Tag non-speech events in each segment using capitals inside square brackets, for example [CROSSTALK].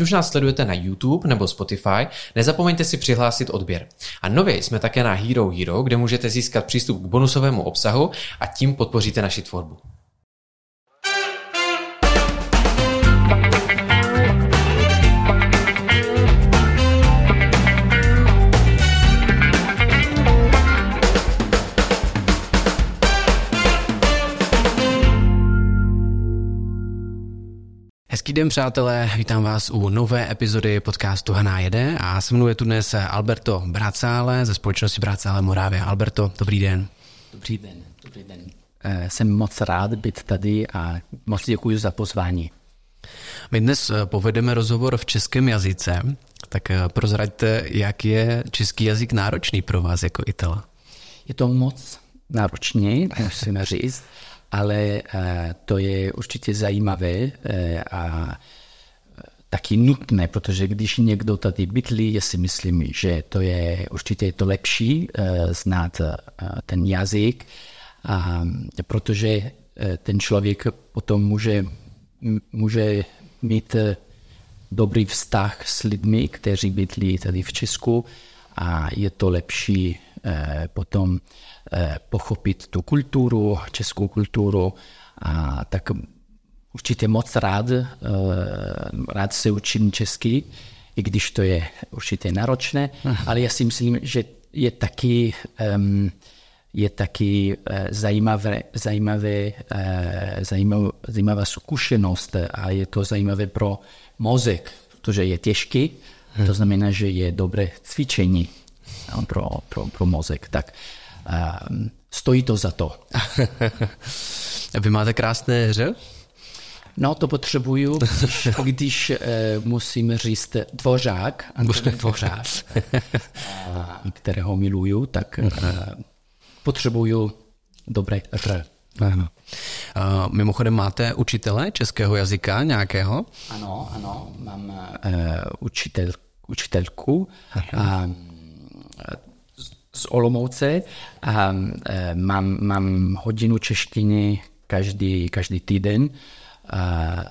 Už nás sledujete na YouTube nebo Spotify, nezapomeňte si přihlásit odběr. A nově jsme také na Hero Hero, kde můžete získat přístup k bonusovému obsahu a tím podpoříte naši tvorbu. Hezký den, přátelé, vítám vás u nové epizody podcastu Haná jede a se mnou je tu dnes Alberto Bracále ze společnosti Bracále Moravě. Alberto, dobrý den. Dobrý den, dobrý den. Eh, jsem moc rád být tady a moc děkuji za pozvání. My dnes eh, povedeme rozhovor v českém jazyce, tak eh, prozraďte, jak je český jazyk náročný pro vás jako Itala. Je to moc náročný, musíme říct [LAUGHS] ale eh, to je určitě zajímavé eh, a taky nutné, protože když někdo tady bydlí, já si myslím, že to je určitě to lepší eh, znát ten jazyk, a protože ten člověk potom může, může mít dobrý vztah s lidmi, kteří bydlí tady v Česku a je to lepší potom pochopit tu kulturu, českou kulturu a tak určitě moc rád, eh, rád se učím česky, i když to je určitě náročné, ale já si myslím, že je taky, je taky eh, zajímavé, zajímavé, zajímavé, zajímavá zkušenost a je to zajímavé pro mozek, protože je těžký, to znamená, že je dobré cvičení pro, pro, pro mozek. Tak stojí to za to. [LAUGHS] Vy máte krásné hře? No, to potřebuju, když, když uh, musím říct dvořák, dvořák, kterého miluju, tak uh, potřebuju dobré hře. Ano. Uh, mimochodem máte učitele českého jazyka nějakého? Ano, ano, mám uh, učitel, učitelku. Uh, z Olomouce a e, mám, mám hodinu češtiny každý, každý týden. A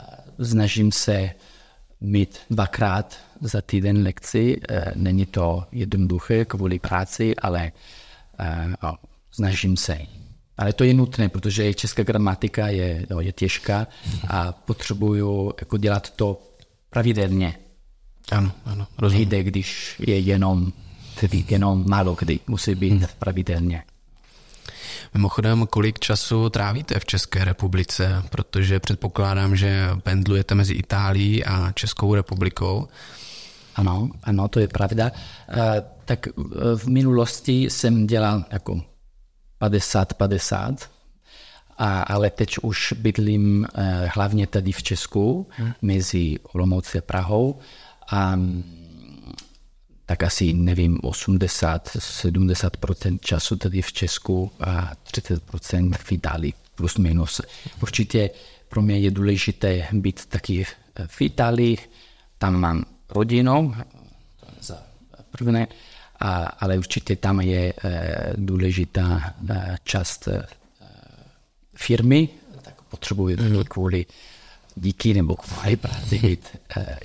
snažím se mít dvakrát za týden lekci. E, není to jednoduché kvůli práci, ale e, o, snažím se. Ale to je nutné, protože česká gramatika je, jo, je těžká a potřebuju jako dělat to pravidelně. Ano, ano, rozumím. Nejde, když je jenom tedy jenom málo kdy, musí být hmm. pravidelně. Mimochodem, kolik času trávíte v České republice, protože předpokládám, že pendlujete mezi Itálií a Českou republikou. Ano, ano, to je pravda. Uh, tak v minulosti jsem dělal jako 50-50, a, ale teď už bydlím uh, hlavně tady v Česku, hmm. mezi Olomoucí a Prahou. A tak asi, nevím, 80-70% času tady v Česku a 30% v Itálii, plus minus. Určitě pro mě je důležité být taky v Itálii, tam mám rodinu, za prvné, a, ale určitě tam je e, důležitá e, část e, firmy, tak potřebuji mm. kvůli díky nebo kvůli práci být e, e,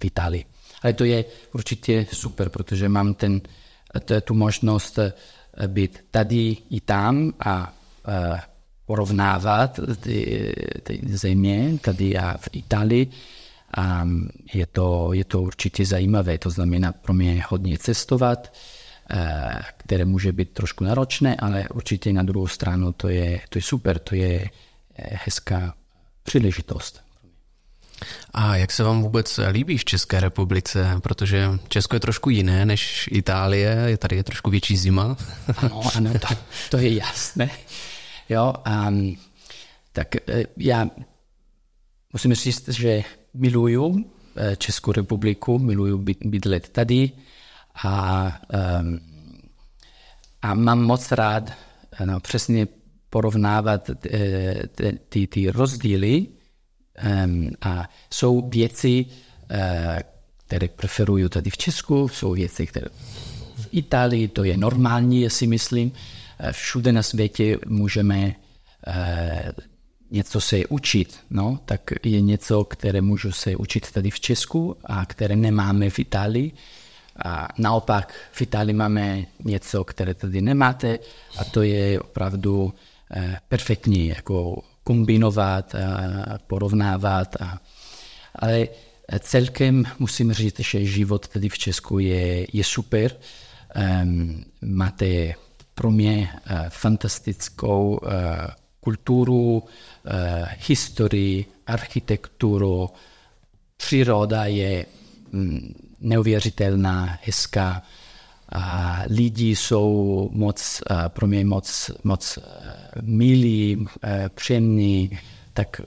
v Itálii. Ale to je určitě super, protože mám ten, tu možnost eh, být tady i tam a eh, porovnávat ty, ty země, tady a v Itálii. A je to, je to určitě zajímavé, to znamená pro mě hodně cestovat, eh, které může být trošku náročné, ale určitě na druhou stranu to je, to je super, to je hezká příležitost. A jak se vám vůbec líbí v České republice? Protože Česko je trošku jiné než Itálie, je tady je trošku větší zima. Ano, ano, to, to je jasné. Jo, um, tak eh, já musím říct, že miluju eh, Českou republiku, miluju bydlet tady a, um, a mám moc rád no, přesně porovnávat eh, ty, ty rozdíly Um, a jsou věci, uh, které preferuju tady v Česku, jsou věci, které v Itálii, to je normální, si myslím. Uh, všude na světě můžeme uh, něco se učit, no, tak je něco, které můžu se učit tady v Česku a které nemáme v Itálii. A naopak v Itálii máme něco, které tady nemáte a to je opravdu eh, perfektní, jako kombinovat a porovnávat. A, ale celkem musím říct, že život tady v Česku je, je super. Um, máte pro mě uh, fantastickou uh, kulturu, uh, historii, architekturu. Příroda je um, neuvěřitelná, hezká. A lidi jsou moc, pro mě moc, moc uh, milí, uh, příjemní, tak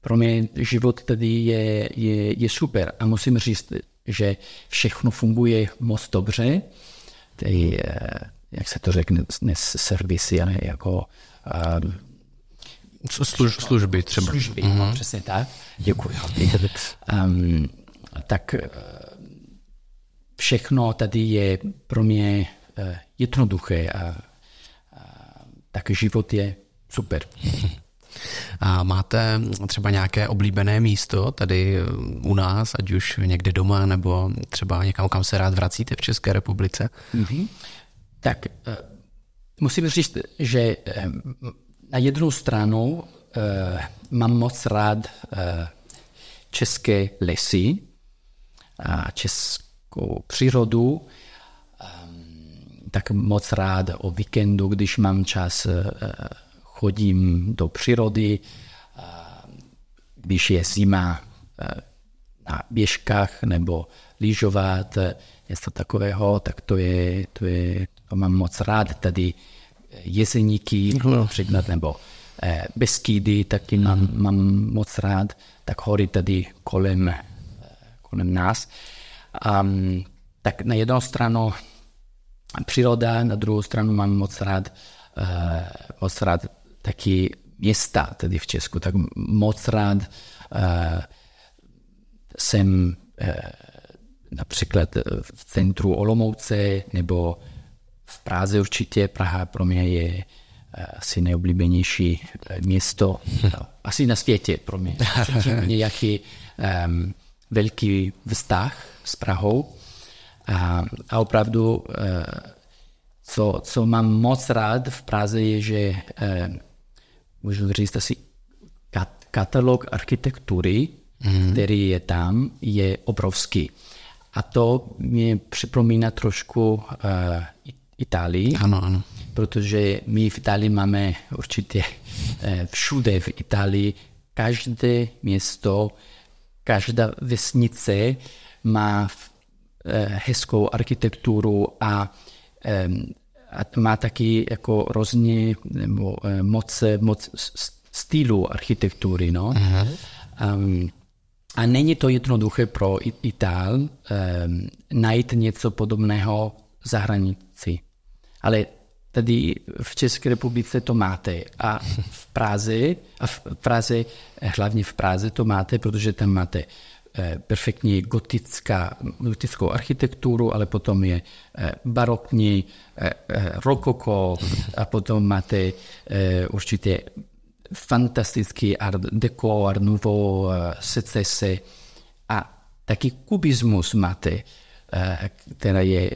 pro mě život tady je, je, je super a musím říct, že všechno funguje moc dobře. Ty, jak se to řekne dnes, servisy, ale jako uh, Služ, služby třeba. Služby, mm-hmm. přesně tak. Děkuji. Um, tak všechno tady je pro mě uh, jednoduché a, a tak život je super. [LAUGHS] A máte třeba nějaké oblíbené místo tady u nás, ať už někde doma, nebo třeba někam, kam se rád vracíte v České republice? Mm-hmm. Tak uh, musím říct, že na jednu stranu mám moc rád české lesy a českou přírodu, um, tak moc rád o víkendu, když mám čas, uh, chodím do přírody, když je zima na běžkách nebo lyžovat, něco takového, tak to je, to je, to mám moc rád. Tady jezeníky například, nebo eh, Beskydy taky mám, mám moc rád, tak hory tady kolem, kolem nás. Um, tak na jednu stranu příroda, na druhou stranu mám moc rád, uh, moc rád taky města tady v Česku, tak moc rád uh, jsem uh, například v centru Olomouce nebo v Praze určitě. Praha pro mě je asi nejoblíbenější město, [LAUGHS] asi na světě pro mě. [LAUGHS] nějaký um, velký vztah s Prahou a, a opravdu uh, co, co mám moc rád v Praze je, že uh, můžu říct asi kat, katalog architektury, mm. který je tam, je obrovský. A to mě připomíná trošku uh, Itálii. Ano, ano. Protože my v Itálii máme určitě uh, všude v Itálii každé město, každá vesnice má uh, hezkou architekturu a a má taky jako různě nebo eh, moc, moc stylu architektury. No? Uh-huh. Um, a není to jednoduché pro Itál um, najít něco podobného za hranici. Ale tady v České republice to máte. A v Praze, a v Praze, hlavně v Praze to máte, protože tam máte Eh, perfektní gotická, gotickou architekturu, ale potom je eh, barokní, eh, rokoko a potom máte určitě fantastický art deco, art nouveau, secese. A taky kubismus máte, která je,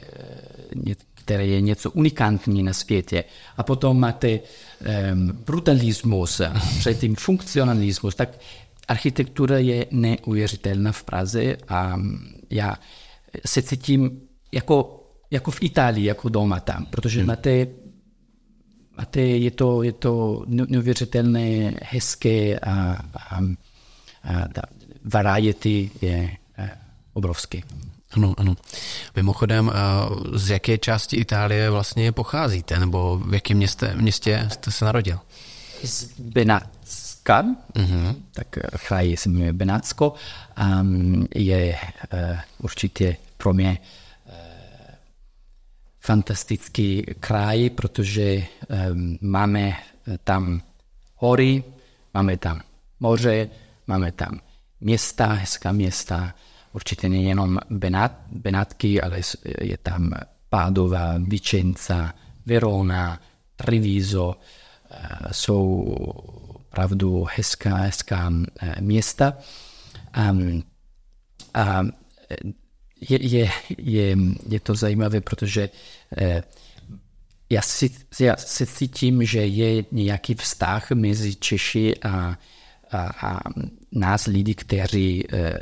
která je něco unikantní na světě. A potom máte brutalismus, předtím funkcionalismus, tak architektura je neuvěřitelná v Praze a já se cítím jako, jako v Itálii, jako doma tam, protože hmm. máte, máte je, to, je to neuvěřitelné, hezké a, a, a ta variety je obrovský. Ano, ano. Mimochodem, z jaké části Itálie vlastně pocházíte, nebo v jakém městě, městě jste se narodil? Z Benát Kan, mm-hmm. tak kraj se jmenuje Benátsko. Um, je uh, určitě pro mě uh, fantastický kraj, protože um, máme tam hory, máme tam moře, máme tam města, hezká města, určitě nejenom Benát, Benátky, ale je tam Padova, Vicenza, Verona, Treviso, uh, jsou opravdu hezká, hezká eh, města. Um, a je, je, je, je to zajímavé, protože eh, já, si, já se cítím, že je nějaký vztah mezi Češi a, a, a nás lidi, kteří eh,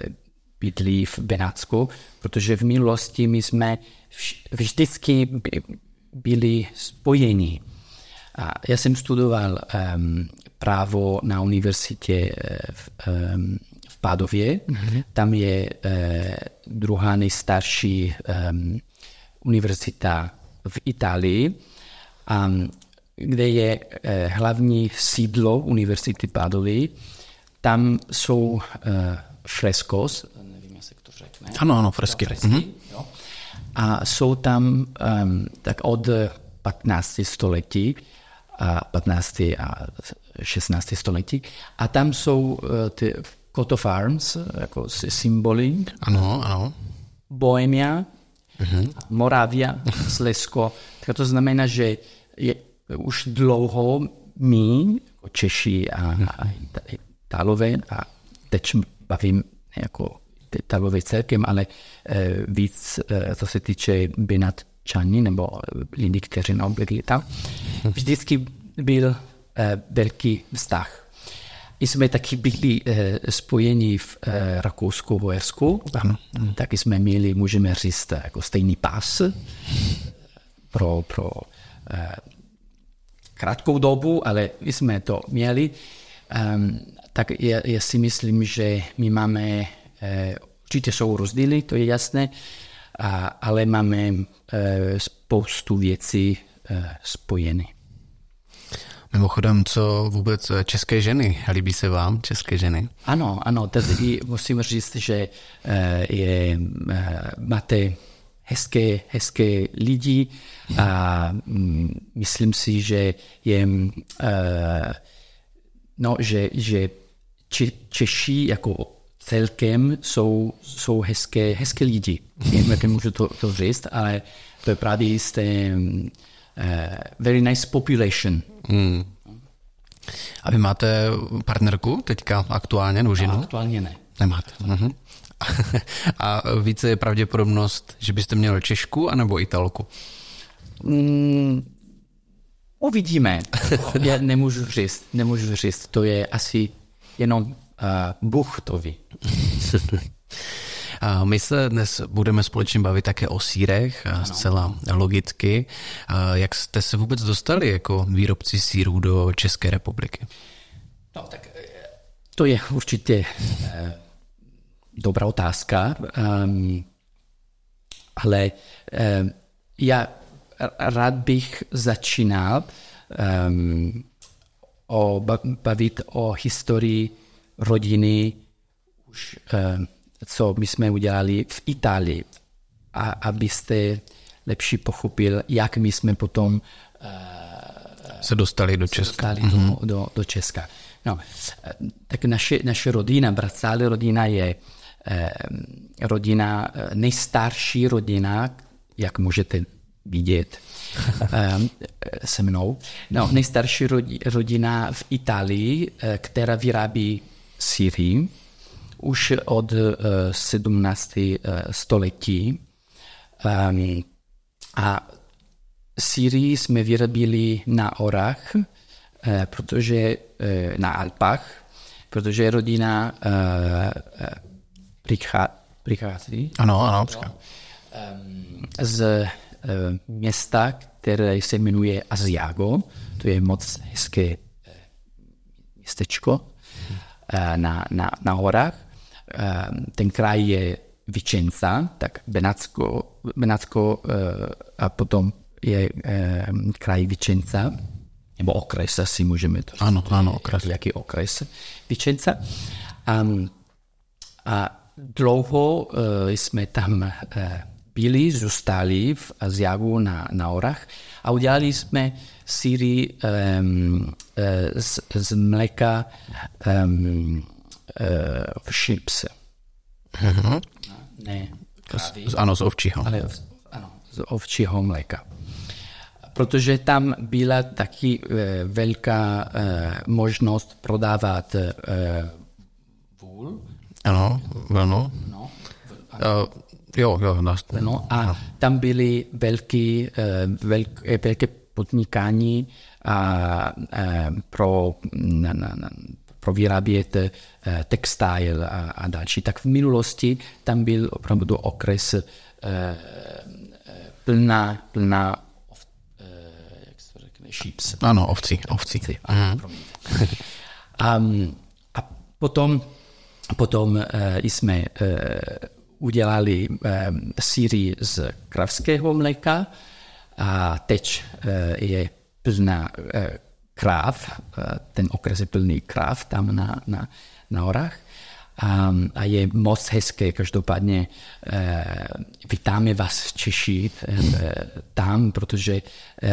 bydlí v Benátsku, protože v minulosti my jsme vždycky byli spojeni. A já jsem studoval um, právo na univerzitě v, um, v Pádově. Mm-hmm. Tam je uh, druhá nejstarší um, univerzita v Itálii, um, kde je uh, hlavní sídlo Univerzity Pádovy. Tam jsou uh, freskos, řekne. Ano, ano, fresky. fresky mm-hmm. jo. A jsou tam um, tak od 15. století, a 15. a 16. století. A tam jsou uh, ty coat of arms, jako symboly. Ano, ano. Bohemia, uh-huh. Moravia, [LAUGHS] Slezsko. Tak to znamená, že je už dlouho my, jako Češi a, a Italové, a teď bavím jako Italové celkem, ale eh, víc, eh, co se týče Benatčani, nebo lidi, kteří neobydlí tam, vždycky byl eh, velký vztah. My jsme taky byli eh, spojeni v eh, Rakousku, Uhersku, taky jsme měli, můžeme říct, jako stejný pas pro, pro eh, krátkou dobu, ale my jsme to měli. Um, tak já, já si myslím, že my máme, eh, určitě jsou rozdíly, to je jasné, a, ale máme eh, spoustu věcí eh, spojené. Mimochodem, co vůbec české ženy? Líbí se vám české ženy? Ano, ano, tady [CLEARS THROAT] musím říct, že eh, je, eh, máte hezké, hezké lidi a mm, myslím si, že je, eh, no, že, že Češi jako celkem jsou, jsou hezké, hezké lidi. Nevím, jak můžu to, to říct, ale to je právě jisté uh, very nice population. Hmm. A vy máte partnerku teďka aktuálně, nebo ženu? aktuálně ne. Nemáte. Uh-huh. [LAUGHS] A více je pravděpodobnost, že byste měl Češku anebo Italku? Mm, uvidíme. [LAUGHS] Já nemůžu říct, nemůžu říct. To je asi jenom Bůh to ví. A my se dnes budeme společně bavit také o sírech, ano. zcela logicky. A jak jste se vůbec dostali jako výrobci sírů do České republiky? No, tak eh, to je určitě eh, dobrá otázka, um, ale eh, já rád bych začínal um, o, bavit o historii rodiny už um, co my jsme udělali v Itálii, a abyste lepší pochopil, jak my jsme potom uh, se dostali do Česka. Dostali mm-hmm. do, do, do Česka. No, tak naše, naše rodina, Bracále rodina je eh, rodina, nejstarší rodina, jak můžete vidět eh, se mnou. No, nejstarší rodina v Itálii, eh, která vyrábí Syrii už od 17. Eh, eh, století. Ehm, a Syrii jsme vyrobili na orách, eh, protože na Alpách, protože rodina přichází. Ano, ano. Ehm, z města, které se jmenuje Asiago. To je moc hezké městečko na, na, na horách. Ehm, ten kraj je Vicenza, tak Benátsko, Benátsko eh, a potom je ehm, kraj Vicenza, nebo okres asi můžeme to Ano, ano, okres. Jaký okres Vicenza. Um, a dlouho uh, jsme tam byli, zůstali v Aziagu na, na orách a udělali jsme síry um, uh, z, z mléka um, v chips. Uh-huh. Ne, Z, ano, z ovčího. Ale, ano, z ovčího mléka. protože tam byla taky velká možnost prodávat vůl. Ano, ano. No. Uh, jo, jo. Nás... No, a no. tam byly velký, velk, velké podnikání a, a, pro, na, na, na, pro vyrábět textil a, a další. Tak v minulosti tam byl opravdu okres plná, plná jak se řekne, sheeps. Ano, ovci, ovci. ovci. Ano, a, a potom, potom jsme udělali síry z kravského mléka a teď uh, je plná uh, kráv, uh, ten okres je plný kráv tam na, na, na horách a, a je moc hezké. Každopádně vítáme vás Češi tam, protože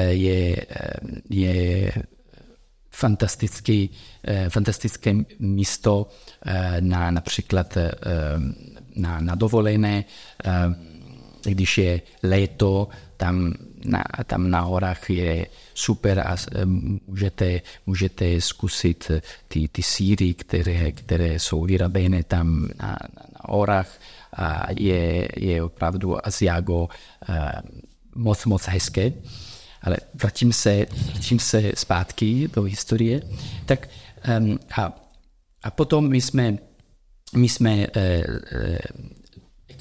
je, je fantastický, fantastické místo na například na, na dovolené, když je léto, tam na, tam na horách je super a můžete, můžete zkusit ty, ty síry, které, které jsou vyráběné tam na, na, na horách a je, je opravdu Asiago moc, moc hezké. Ale vrátím se, vrátím se zpátky do historie. Tak um, a, a potom my jsme, my jsme uh, uh,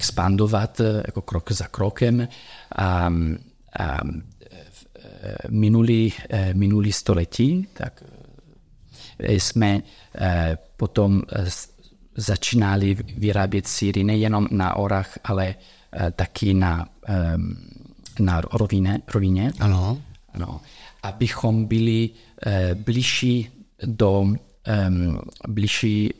expandovat jako krok za krokem a minulý, minulý století, tak jsme potom začínali vyrábět síry nejenom na orách, ale taky na, na rovině. rovině. Ano. ano. Abychom byli blížší do, blížší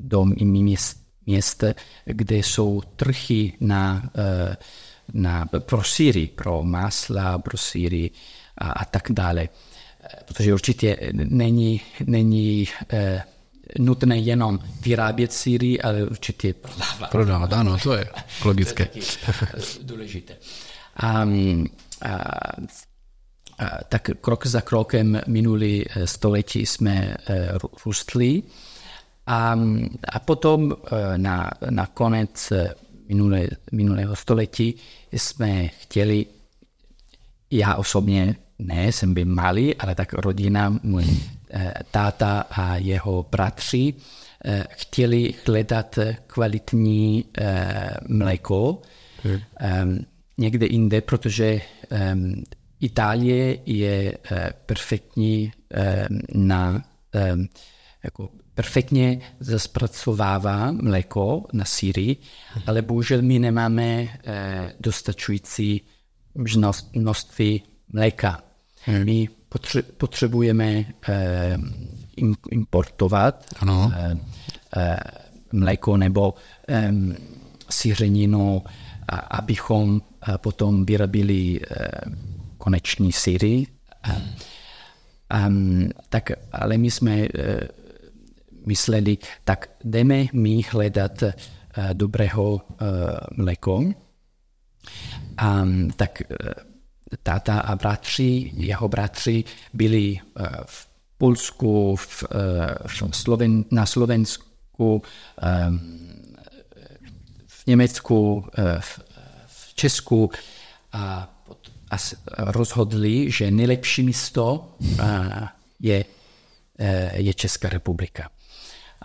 do měst, měst, kde jsou trhy na na, pro síry, pro masla, pro síry a, a tak dále. Protože určitě není, není eh, nutné jenom vyrábět síry, ale určitě prodávat. Prodávat, ano, to je logické. to je taky důležité. A, a, a, tak krok za krokem minulý eh, století jsme eh, růstli a, a potom eh, na, na konec minulé, minulého století jsme chtěli, já osobně ne, jsem byl malý, ale tak rodina, můj eh, táta a jeho bratři eh, chtěli hledat kvalitní eh, mléko hmm. někde jinde, protože Itálie je perfektní na jako perfektně zaspracovává mléko na síry, ale bohužel my nemáme eh, dostačující množství mléka. Hmm. My potře- potřebujeme eh, importovat ano. Eh, eh, mléko nebo eh, sířeninu, a, abychom a potom vyrobili eh, koneční síry. A, tak, ale my jsme eh, mysleli, tak jdeme my hledat uh, dobrého uh, mléko. A tak uh, táta a bratři, jeho bratři byli v Polsku, v, v Sloven, na Slovensku, v Německu, v, v Česku a, a rozhodli, že nejlepší místo je, je Česká republika.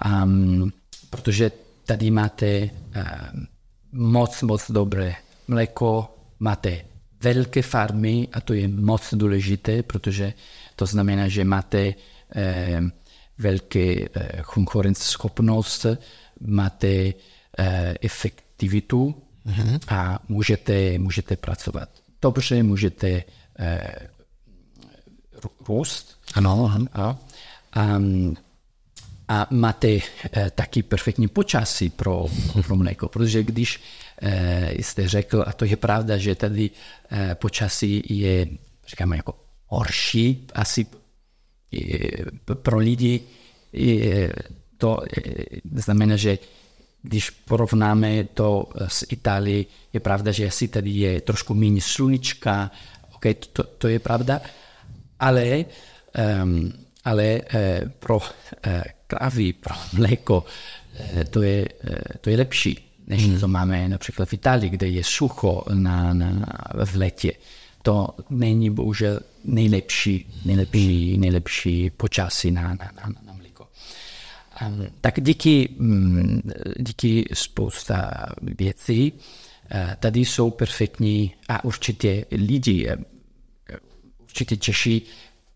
Um, protože tady máte um, moc, moc dobré mléko, máte velké farmy a to je moc důležité, protože to znamená, že máte um, velké uh, konkurenceschopnost, máte uh, efektivitu mm-hmm. a můžete, můžete pracovat dobře, můžete uh, růst. Ano, ano. A, um, a máte eh, taky perfektní počasí pro, pro mléko, protože když eh, jste řekl, a to je pravda, že tady eh, počasí je, říkáme, jako horší, asi pro lidi to znamená, že když porovnáme to s Itálií, je pravda, že asi tady je trošku méně sluníčka, Okay, to, to je pravda, ale, um, ale uh, pro uh, krávy, pro [LAUGHS] mléko, uh, to, je, uh, to je lepší, než hmm. co máme například v Itálii, kde je sucho na, na, v letě. To není bohužel nejlepší, nejlepší, nejlepší počasí na, na, na, na mléko. Um, tak díky, um, díky spousta věcí, tady jsou perfektní a určitě lidi, určitě Češi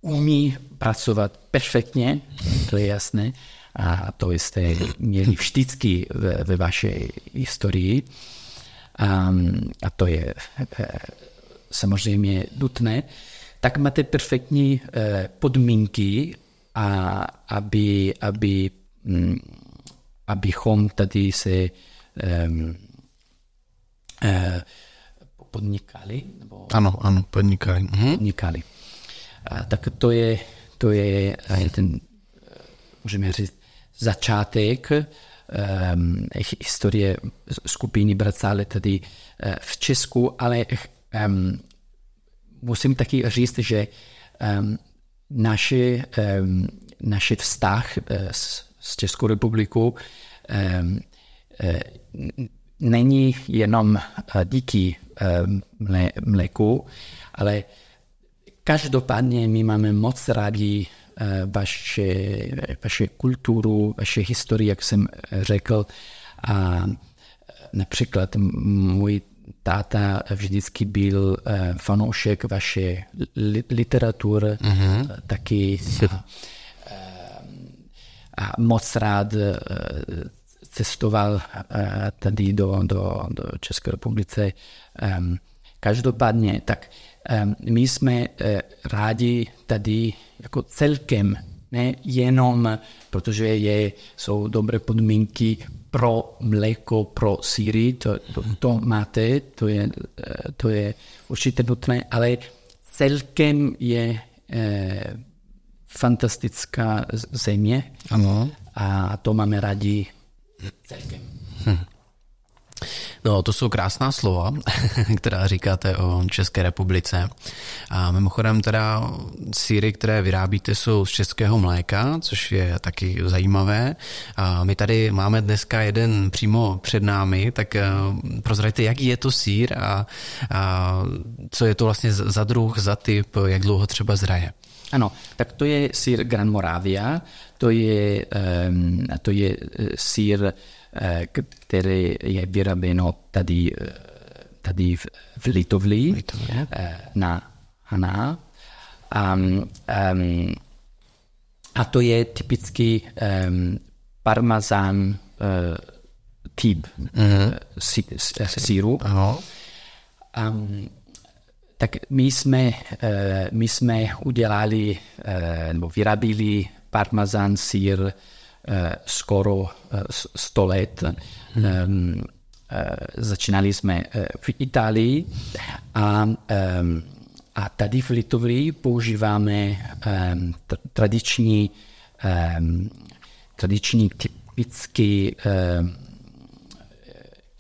umí pracovat perfektně, to je jasné, a to jste měli vždycky ve, ve vaší historii. Um, a to je e, samozřejmě nutné, tak máte perfektní e, podmínky, a aby, aby, um, abychom tady se um, uh, podnikali. Nebo ano, ano, podnikali. Mhm. podnikali. Tak to je, to je ten, můžeme říct, začátek um, historie skupiny Bracale tady uh, v Česku, ale um, musím taky říct, že um, naše, um, naše vztah uh, s, s Českou republikou um, uh, není jenom díky mlé, mléku, ale každopádně my máme moc rádi vaše, vaše kulturu, vaše historii, jak jsem řekl. A například můj táta vždycky byl fanoušek vaše literatury, mm-hmm. taky a, a moc rád cestoval tady do, do, do České republice. Každopádně, tak my jsme rádi tady jako celkem, ne jenom protože je, jsou dobré podmínky pro mléko, pro síry, to, to, to máte, to je, to je určitě nutné, ale celkem je eh, fantastická země ano. a to máme rádi celkem. Hm. No, to jsou krásná slova, [LAUGHS] která říkáte o České republice. A mimochodem teda síry, které vyrábíte, jsou z českého mléka, což je taky zajímavé. A my tady máme dneska jeden přímo před námi, tak eh, prozraďte, jaký je to sír a, a co je to vlastně za druh, za typ, jak dlouho třeba zraje. Ano, tak to je sír Gran Moravia, to je, um, to je eh, sír Eh, které je vyráběno tady, eh, tady v, v Litovli Litovli. Eh, na Haná. Um, um, a to je typický um, parmazán uh, typ mm-hmm. uh, síru. Um, tak my jsme, uh, my jsme udělali uh, nebo vyrábili parmazán sír skoro 100 eh, let. Hmm. Začínali jsme v Itálii a, a tady v Litovli používáme tradiční, tradiční typický,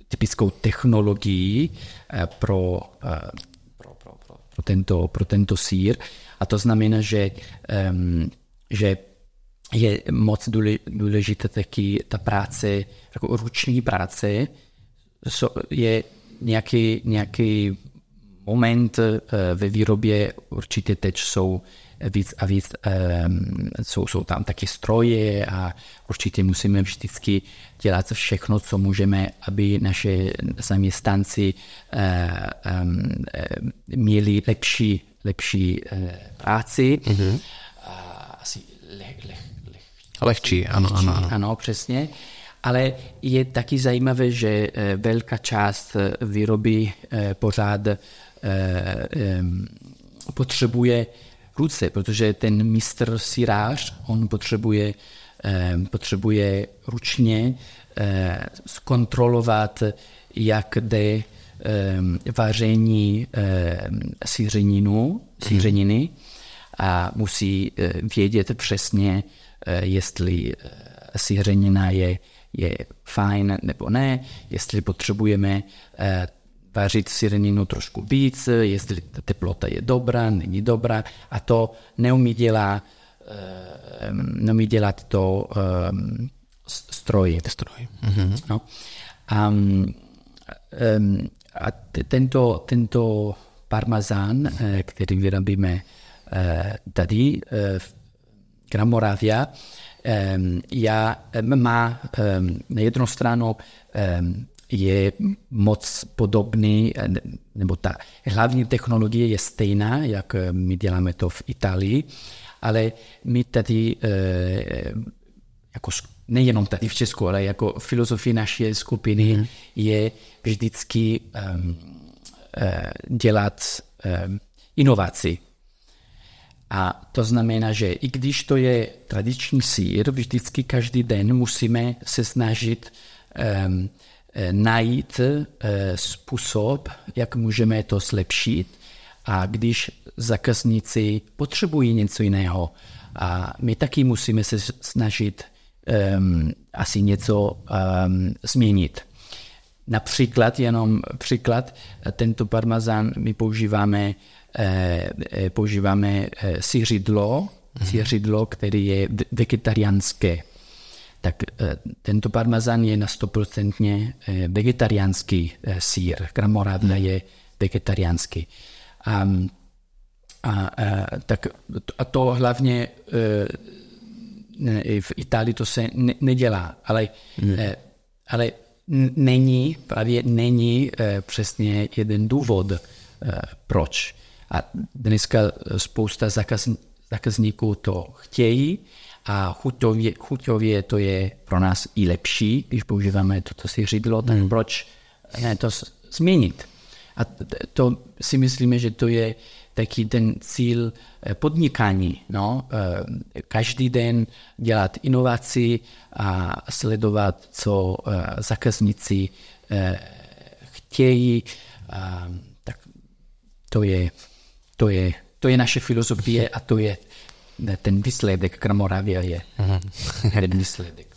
typickou technologii pro, pro, pro, pro, tento, pro tento sír. A to znamená, že, že je moc důležité taky ta práce, jako ruční práce, je nějaký, nějaký moment eh, ve výrobě, určitě teď jsou víc a víc, um, jsou, jsou tam taky stroje a určitě musíme vždycky dělat všechno, co můžeme, aby naše zaměstnanci um, měli lepší, lepší práci. Mm-hmm. Asi leh, leh, Lehčí, ano, ano, ano. Ano, přesně. Ale je taky zajímavé, že eh, velká část eh, výroby eh, pořád potřebuje ruce, protože ten mistr sirář, on potřebuje, potřebuje ručně zkontrolovat, jak jde vaření sířeninu, sířeniny a musí vědět přesně, jestli eh, siřenina je, je fajn nebo ne, jestli potřebujeme eh, vařit syreninu trošku víc, jestli ta teplota je dobrá, není dobrá a to neumí dělat, neumí dělat to um, stroj. Stroj. Mm-hmm. No. Um, um, a tento, tento parmazán, který vyrobíme tady v Gramoravia, já, má na jednu stranu je moc podobný, nebo ta hlavní technologie je stejná, jak my děláme to v Itálii, ale my tady jako nejenom tady v Česku, ale jako filozofie naší skupiny mm. je vždycky uh, dělat inovaci. A to znamená, že i když to je tradiční sír, vždycky každý den musíme se snažit um, najít uh, způsob, jak můžeme to zlepšit. A když zákazníci potřebují něco jiného, a my taky musíme se snažit um, asi něco um, změnit. Například, jenom příklad, tento parmazán my používáme, používáme eh, sířidlo, mm-hmm. sířidlo, který je vegetariánské. Tak eh, tento parmazán je na 100% eh, vegetariánský eh, sír. Gramoravna mm-hmm. je vegetariánský. A, a, a, tak, a to hlavně eh, v Itálii to se ne, nedělá, ale, hmm. eh, ale není, právě není eh, přesně jeden důvod, eh, proč. A dneska spousta zakaz, zákazníků to chtějí a chuťově, chuťově to je pro nás i lepší, když používáme toto řídlo, tak hmm. proč ne to změnit. A to si myslíme, že to je taky ten cíl eh, podnikání. No? Eh, každý den dělat inovaci a sledovat, co eh, zákazníci chtějí. Tak to je, to je, to je naše filozofie a to je ten výsledek. Kramoravia je ten výsledek.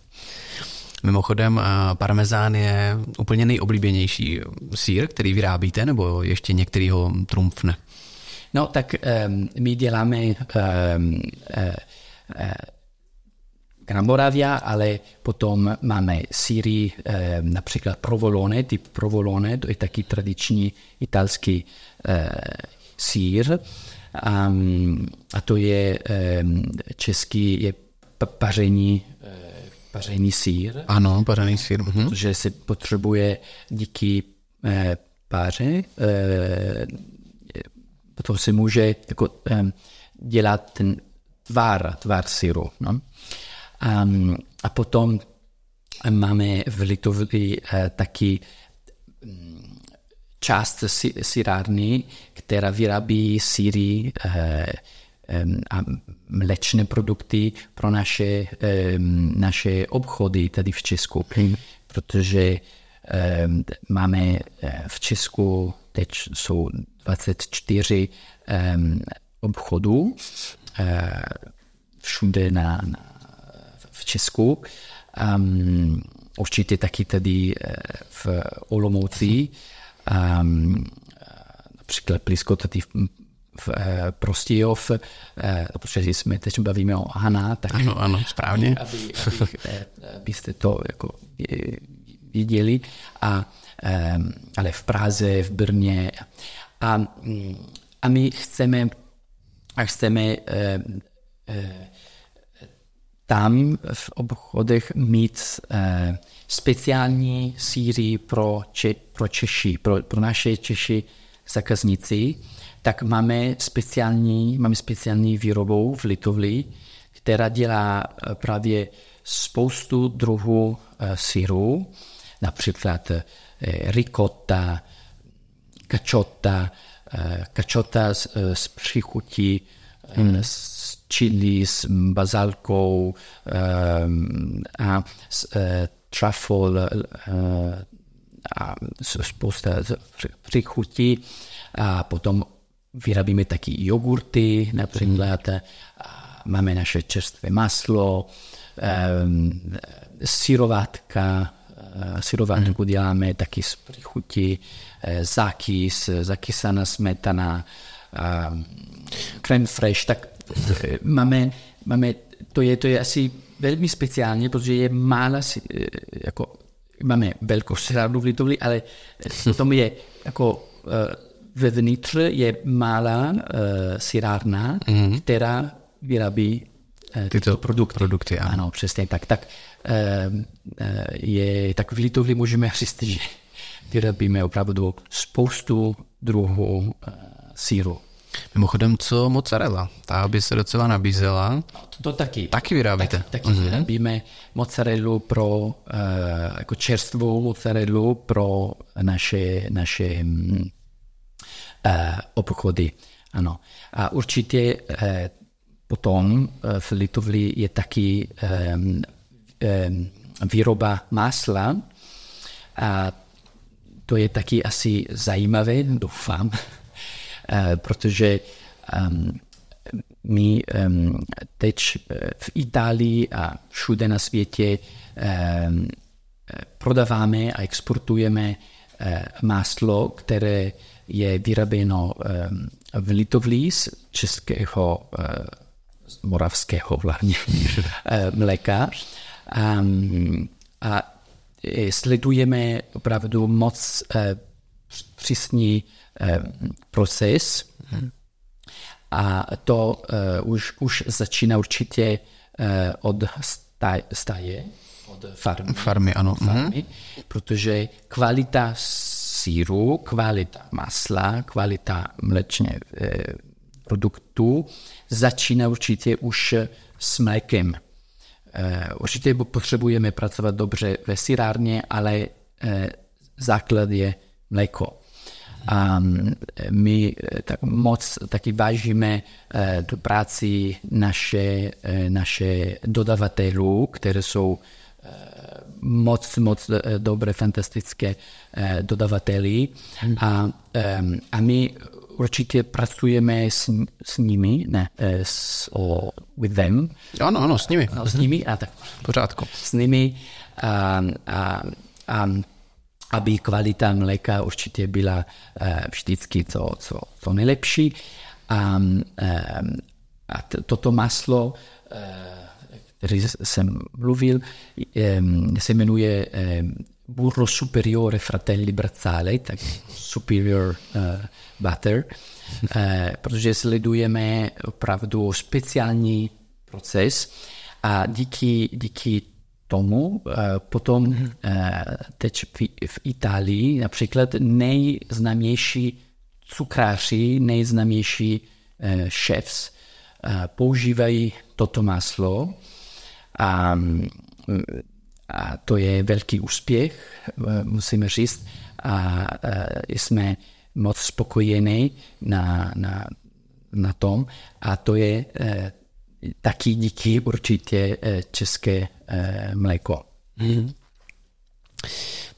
Mimochodem, parmezán je úplně nejoblíbenější sír, který vyrábíte, nebo ještě některý ho trumfne? No tak um, my děláme um, uh, uh, Gran Moravia, ale potom máme síry, um, například provolone, typ provolone, to je taky tradiční italský uh, sír. Um, a to je český, je paření, uh, paření sír. Ano, pařený sír. Mhm. Protože se potřebuje díky uh, páře potom se může jako, dělat ten tvar, tvar syru. No? Um, a potom máme v Litovli taky část syrárny, která vyrábí síry um, a mlečné produkty pro naše, naše obchody tady v Česku. Protože máme v Česku teď jsou 24 um, obchodů uh, všude na, na, v Česku. Um, určitě taky tady v Olomouci. Um, například blízko tady v, v uh, Prostějov, uh, protože jsme teď bavíme o Hana, tak ano, ano, správně. Aby, aby, abyste to jako viděli. A ale v Praze, v Brně. A, mm, a my chceme, a chceme tam v obchodech mít speciální síry pro, če, pro Češi, pro, pro naše Češi zákazníci, tak máme speciální, máme speciální výrobu v Litovli, která dělá právě spoustu druhů syrů, například Eh, ricotta, kačota, kačota s, eh, s příchutí, hmm. s chili, s bazalkou a s truffle a spousta příchutí. A potom vyrábíme taky jogurty například. Máme naše čerstvé maslo, syrovátka, syrovátku mm. děláme taky z příchuti, zakys, zakysaná smetana, creme fresh, tak [LAUGHS] máme, máme to, je, to je asi velmi speciálně, protože je mála, jako máme velkou sradu v Litovli, ale tom je jako vevnitř je malá uh, sirárna, mm-hmm. která vyrábí uh, tyto produkty. produkty ano. ano, přesně tak. Tak, uh, uh, je, tak v Litovli můžeme [LAUGHS] říct, že vyrábíme opravdu spoustu druhů uh, síru. Mimochodem, co mozzarella? Ta by se docela nabízela. To, to taky. Taky vyrábíte? Tak, taky mm-hmm. vyrábíme mozzarellu pro, uh, jako čerstvou mozzarellu pro naše, naše um, uh, obchody. Ano. A určitě uh, potom uh, v Litovli je taky um, um, výroba masla a to je taky asi zajímavé, doufám, protože um, my um, teď v Itálii a všude na světě um, prodáváme a exportujeme máslo, které je vyrobeno um, v Litovlí z českého, moravského hlavně [LAUGHS] mléka. Um, a sledujeme opravdu moc uh, přísný Eh, proces a to uh, už, už začíná určitě uh, od staje, od farmy, farmy, ano. farmy mm-hmm. protože kvalita síru, kvalita masla, kvalita mlečně uh, produktů začíná určitě už s mlékem. Určitě potřebujeme pracovat dobře ve sírárně, ale základ je mléko. A my eh, tak moc taky vážíme eh, tu práci naše, eh, naše dodavatelů, které jsou moc, moc dobré, fantastické dodavateli. A, a my určitě pracujeme s, s nimi, ne, s, o, with them. Ano, ano, s nimi. No, s nimi, a tak. Pořádku. S nimi a, a, a aby kvalita mléka určitě byla eh, vždycky to, co, to nejlepší. A, eh, a toto maslo, eh, který jsem mluvil, se jmenuje Burro Superiore Fratelli Brazzale, tak Superior Butter, protože sledujeme opravdu speciální proces a díky, díky tomu. Eh, potom eh, teď v Itálii například nejznámější cukráři, nejznámější šéfs eh, používají toto maslo a, a to je velký úspěch, musíme říct, a jsme moc spokojení na, na, na tom a to je taky díky určitě české Eh, mléko. Hmm.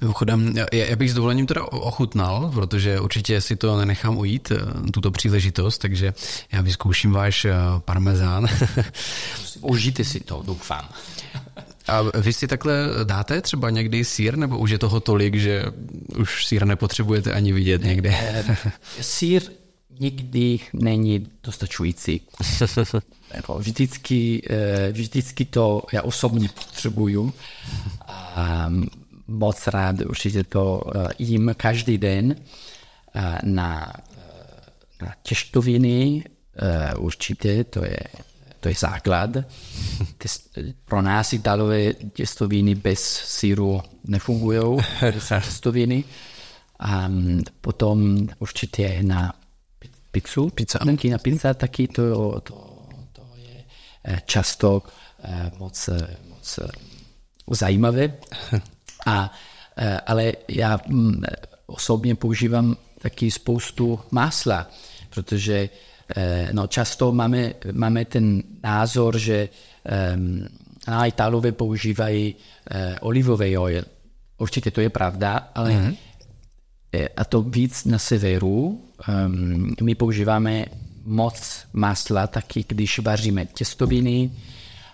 Mimochodem, já bych s dovolením teda ochutnal, protože určitě si to nenechám ujít, eh, tuto příležitost, takže já vyzkouším váš eh, parmezán. [LAUGHS] Užijte si to, doufám. A vy si takhle dáte třeba někdy sír, nebo už je toho tolik, že už sír nepotřebujete ani vidět někde? sír nikdy není dostačující. [LAUGHS] vždycky, eh, vždycky to já osobně potřebuju a moc rád určitě to eh, jím každý den eh, na, na těštoviny, určitě to je, to je základ. [LAUGHS] Pro nás Italové těstoviny bez síru nefungují, [LAUGHS] těstoviny. A potom určitě na pizzu, pizza. na pizza taky to, to Eh, často eh, moc, eh, moc zajímavé. A, ale já mm, osobně používám taky spoustu másla, protože no, často máme, máme ten názor, že um, a Italové používají olivový oil. Určitě to je pravda, ale mm-hmm. A to víc na severu. Um, my používáme moc masla taky, když vaříme těstoviny,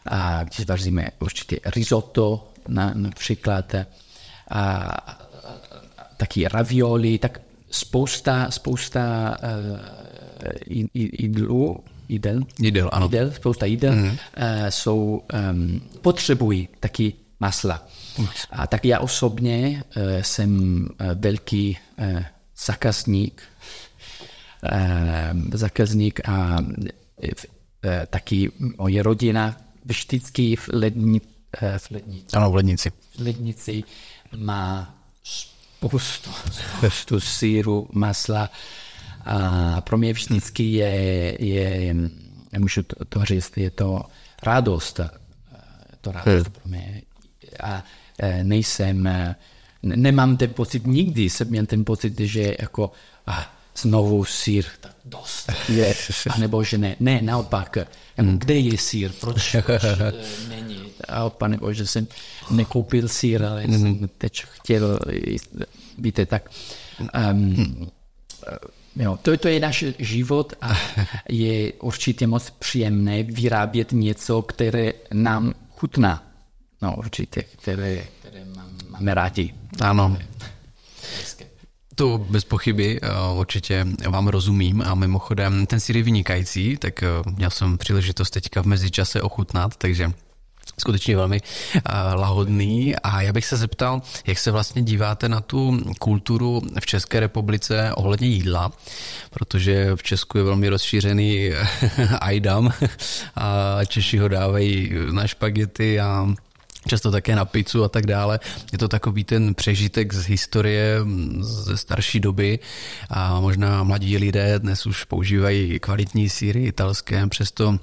a když vaříme určitě risotto na, například. a, taky ravioli, tak spousta, spousta uh, jídlu, jídel, jídel, ano. jídel, spousta jídel mm. uh, jsou, um, potřebují taky masla. A tak já osobně uh, jsem uh, velký uh, zákazník, uh, zákazník a uh, taky moje rodina vždycky v lední, uh, v lednici. Ano, v lednici. V lednici má spoustu, [LAUGHS] spoustu síru, masla a pro mě vždycky je, je můžu to, to říct, je to radost, to radost pro mě. A nejsem, nemám ten pocit nikdy, jsem měl ten pocit, že jako ah, znovu sír, tak dost. Je, nebo že ne, ne, naopak, jako, kde je sír, proč, proč není, a pane Bože, jsem nekoupil sír, ale jsem teď chtěl, víte, tak um, Jo, to, to je náš život a je určitě moc příjemné vyrábět něco, které nám chutná. No, určitě, které, které máme rádi. Ano. To bez pochyby, určitě vám rozumím a mimochodem ten sír je vynikající, tak měl jsem příležitost teďka v mezičase ochutnat, takže skutečně velmi uh, lahodný a já bych se zeptal, jak se vlastně díváte na tu kulturu v České republice ohledně jídla, protože v Česku je velmi rozšířený [LAUGHS] ajdam [LAUGHS] a Češi ho dávají na špagety a často také na pizzu a tak dále. Je to takový ten přežitek z historie ze starší doby a možná mladí lidé dnes už používají kvalitní síry italské, přesto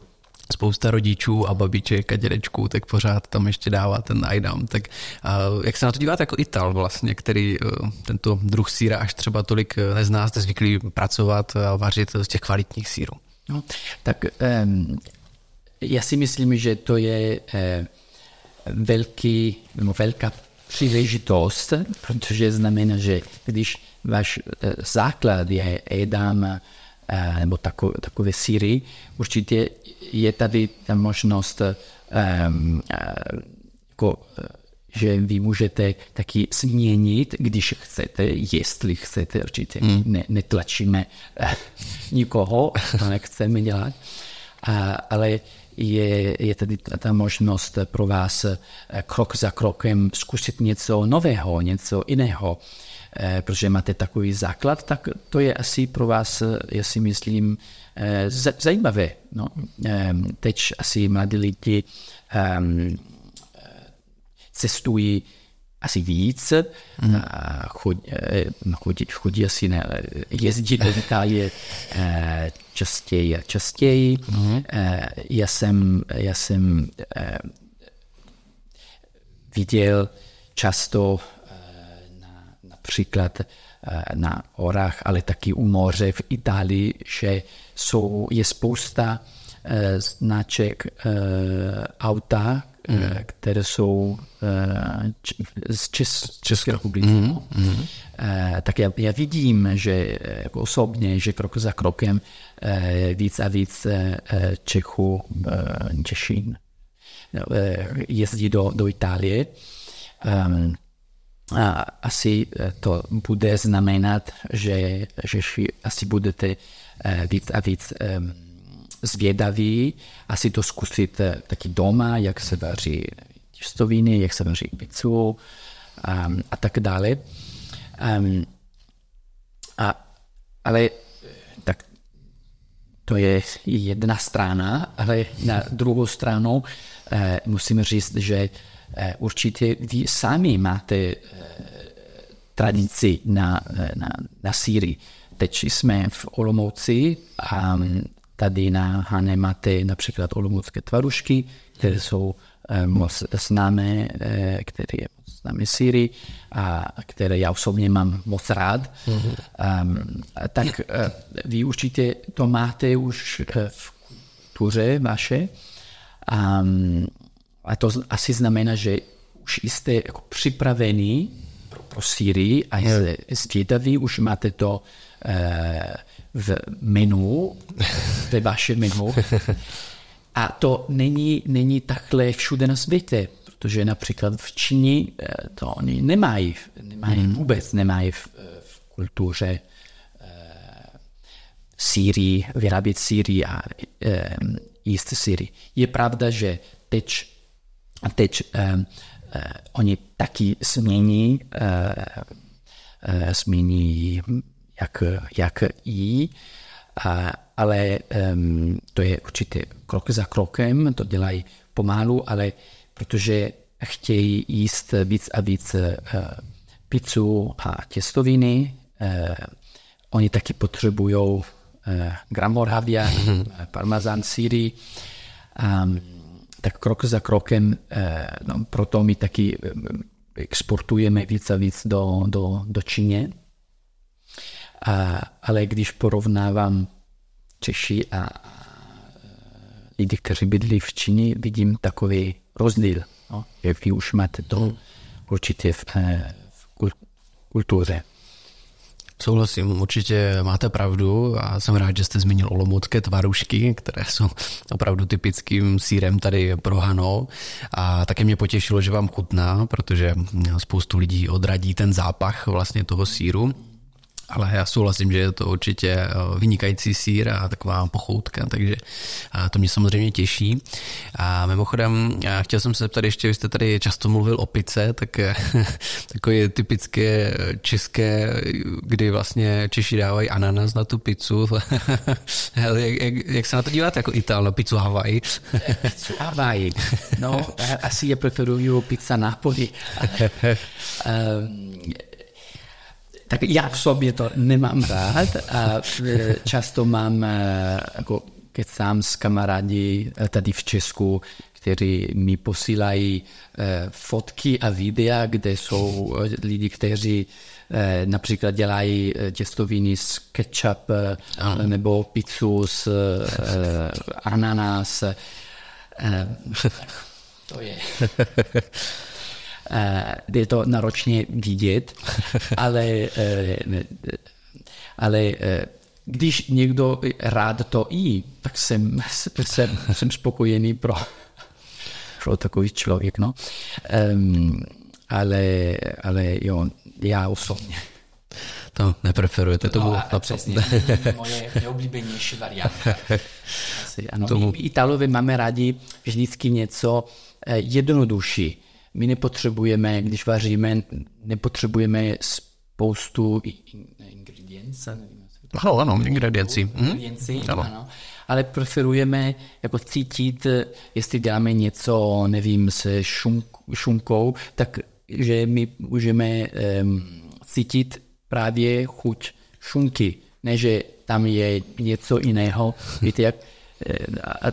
spousta rodičů a babiček a dědečků, tak pořád tam ještě dává ten ajdam. Tak jak se na to díváte jako Ital vlastně, který e, tento druh síra až třeba tolik e, nezná, jste zvyklí pracovat a vařit z těch kvalitních sírů? No, tak um, já si myslím, že to je uh, velký, nebo velká příležitost, protože znamená, že když váš základ je edam, nebo takové, takové síry, určitě je tady ta možnost, um, jako, že vy můžete taky změnit, když chcete, jestli chcete, určitě mm. ne, netlačíme nikoho, to nechceme dělat, uh, ale je, je tady ta možnost pro vás krok za krokem zkusit něco nového, něco jiného. Eh, protože máte takový základ, tak to je asi pro vás, já si myslím, eh, zajímavé. No. Ehm, teď asi mladí lidi ehm, cestují asi víc, mm. chodí, eh, chodí, chodí asi ne, jezdí do Itálie častěji a častěji. Mm. Já jsem, já jsem viděl často například eh, na horách, ale taky u moře v Itálii, že jsou, je spousta eh, značek eh, auta, mm. které jsou z Čes, České republiky. Mm. Mm. Tak já, já vidím, že jako osobně, že krok za krokem víc a víc Čechů, Češín jezdí do, do Itálie. Um, a asi eh, to bude znamenat, že, že asi budete eh, víc a víc zvědaví, asi to zkusit eh, taky doma, jak se vaří těstoviny, jak se vaří pizzu a, a tak dále. Um, a, ale tak to je jedna strana, ale na druhou stranu eh, musím říct, že Eh, určitě vy sami máte eh, tradici na, eh, na, na Syrii. Teď jsme v Olomouci a mm, tady na Hane máte například olomoucké tvarušky, které jsou moc známé, které je moc známé Syrii a které já osobně mám moc rád. Mm-hmm. Um, tak vy určitě to máte už v kultuře vaše. Um, a to asi znamená, že už jste jako připravený pro, pro Syrii a jste zvědaví, už máte to uh, v menu, [LAUGHS] ve vašem menu. A to není, není takhle všude na světě, protože například v Číně eh, to oni nemají, nemají mm. vůbec nemají v, v kultuře síry, vyrábět síry a e, jíst síry. Je pravda, že teď, teď e, e, oni taky změní, e, e, změní jak, jak jí, a, ale um, to je určitě krok za krokem, to dělají pomalu, ale protože chtějí jíst víc a víc uh, pizzu a těstoviny, uh, oni taky potřebují uh, Gran Moravia, [LAUGHS] parmazán síry, um, tak krok za krokem, uh, no, proto my taky exportujeme víc a víc do, do, do Číně. A, ale když porovnávám Češi a, lidi, kteří bydlí v Číně, vidím takový rozdíl. No? Jak vy už máte to hmm. určitě v, eh, v kultuře. Souhlasím, určitě máte pravdu a jsem rád, že jste zmínil olomoucké tvarušky, které jsou opravdu typickým sírem tady pro Hano a také mě potěšilo, že vám chutná, protože spoustu lidí odradí ten zápach vlastně toho síru ale já souhlasím, že je to určitě eh, vynikající sír a taková pochoutka, takže eh, to mě samozřejmě těší. A mimochodem, já chtěl jsem se zeptat ještě, vy jste tady často mluvil o pice, tak eh, [LAUGHS] takové typické české, kdy vlastně Češi dávají ananas na tu pizzu. [LAUGHS] jak, jak, jak, se na to díváte jako Ital, na pizzu Hawaii? [LAUGHS] pizzu Hawaii. No, asi je preferuju pizza Napoli. Tak já v sobě to nemám rád a e, často mám, e, jako kecám s kamarádi e, tady v Česku, kteří mi posílají fotky a videa, kde jsou lidi, kteří například dělají těstoviny z ketchup ano. nebo pizzu s ananas. To je [LAUGHS] je to náročně vidět, [LAUGHS] ale, eh, ale eh, když někdo rád to jí, tak jsem, jsem, jsem spokojený pro, pro takový člověk. No. Um, ale, ale jo, já osobně. To nepreferujete tomu. No, a, přesně, moje neoblíbenější varianta. [LAUGHS] Asi, ano. Tomu... My Italové máme rádi vždycky něco jednodušší my nepotřebujeme, když vaříme, nepotřebujeme spoustu ingrediencí. Ano, ano, ingredienci. Ingredienci, ano. ano. Ale preferujeme jako cítit, jestli děláme něco, nevím, se šunk, šunkou, tak že my můžeme um, cítit právě chuť šunky, ne že tam je něco jiného. Víte, jak, eh, a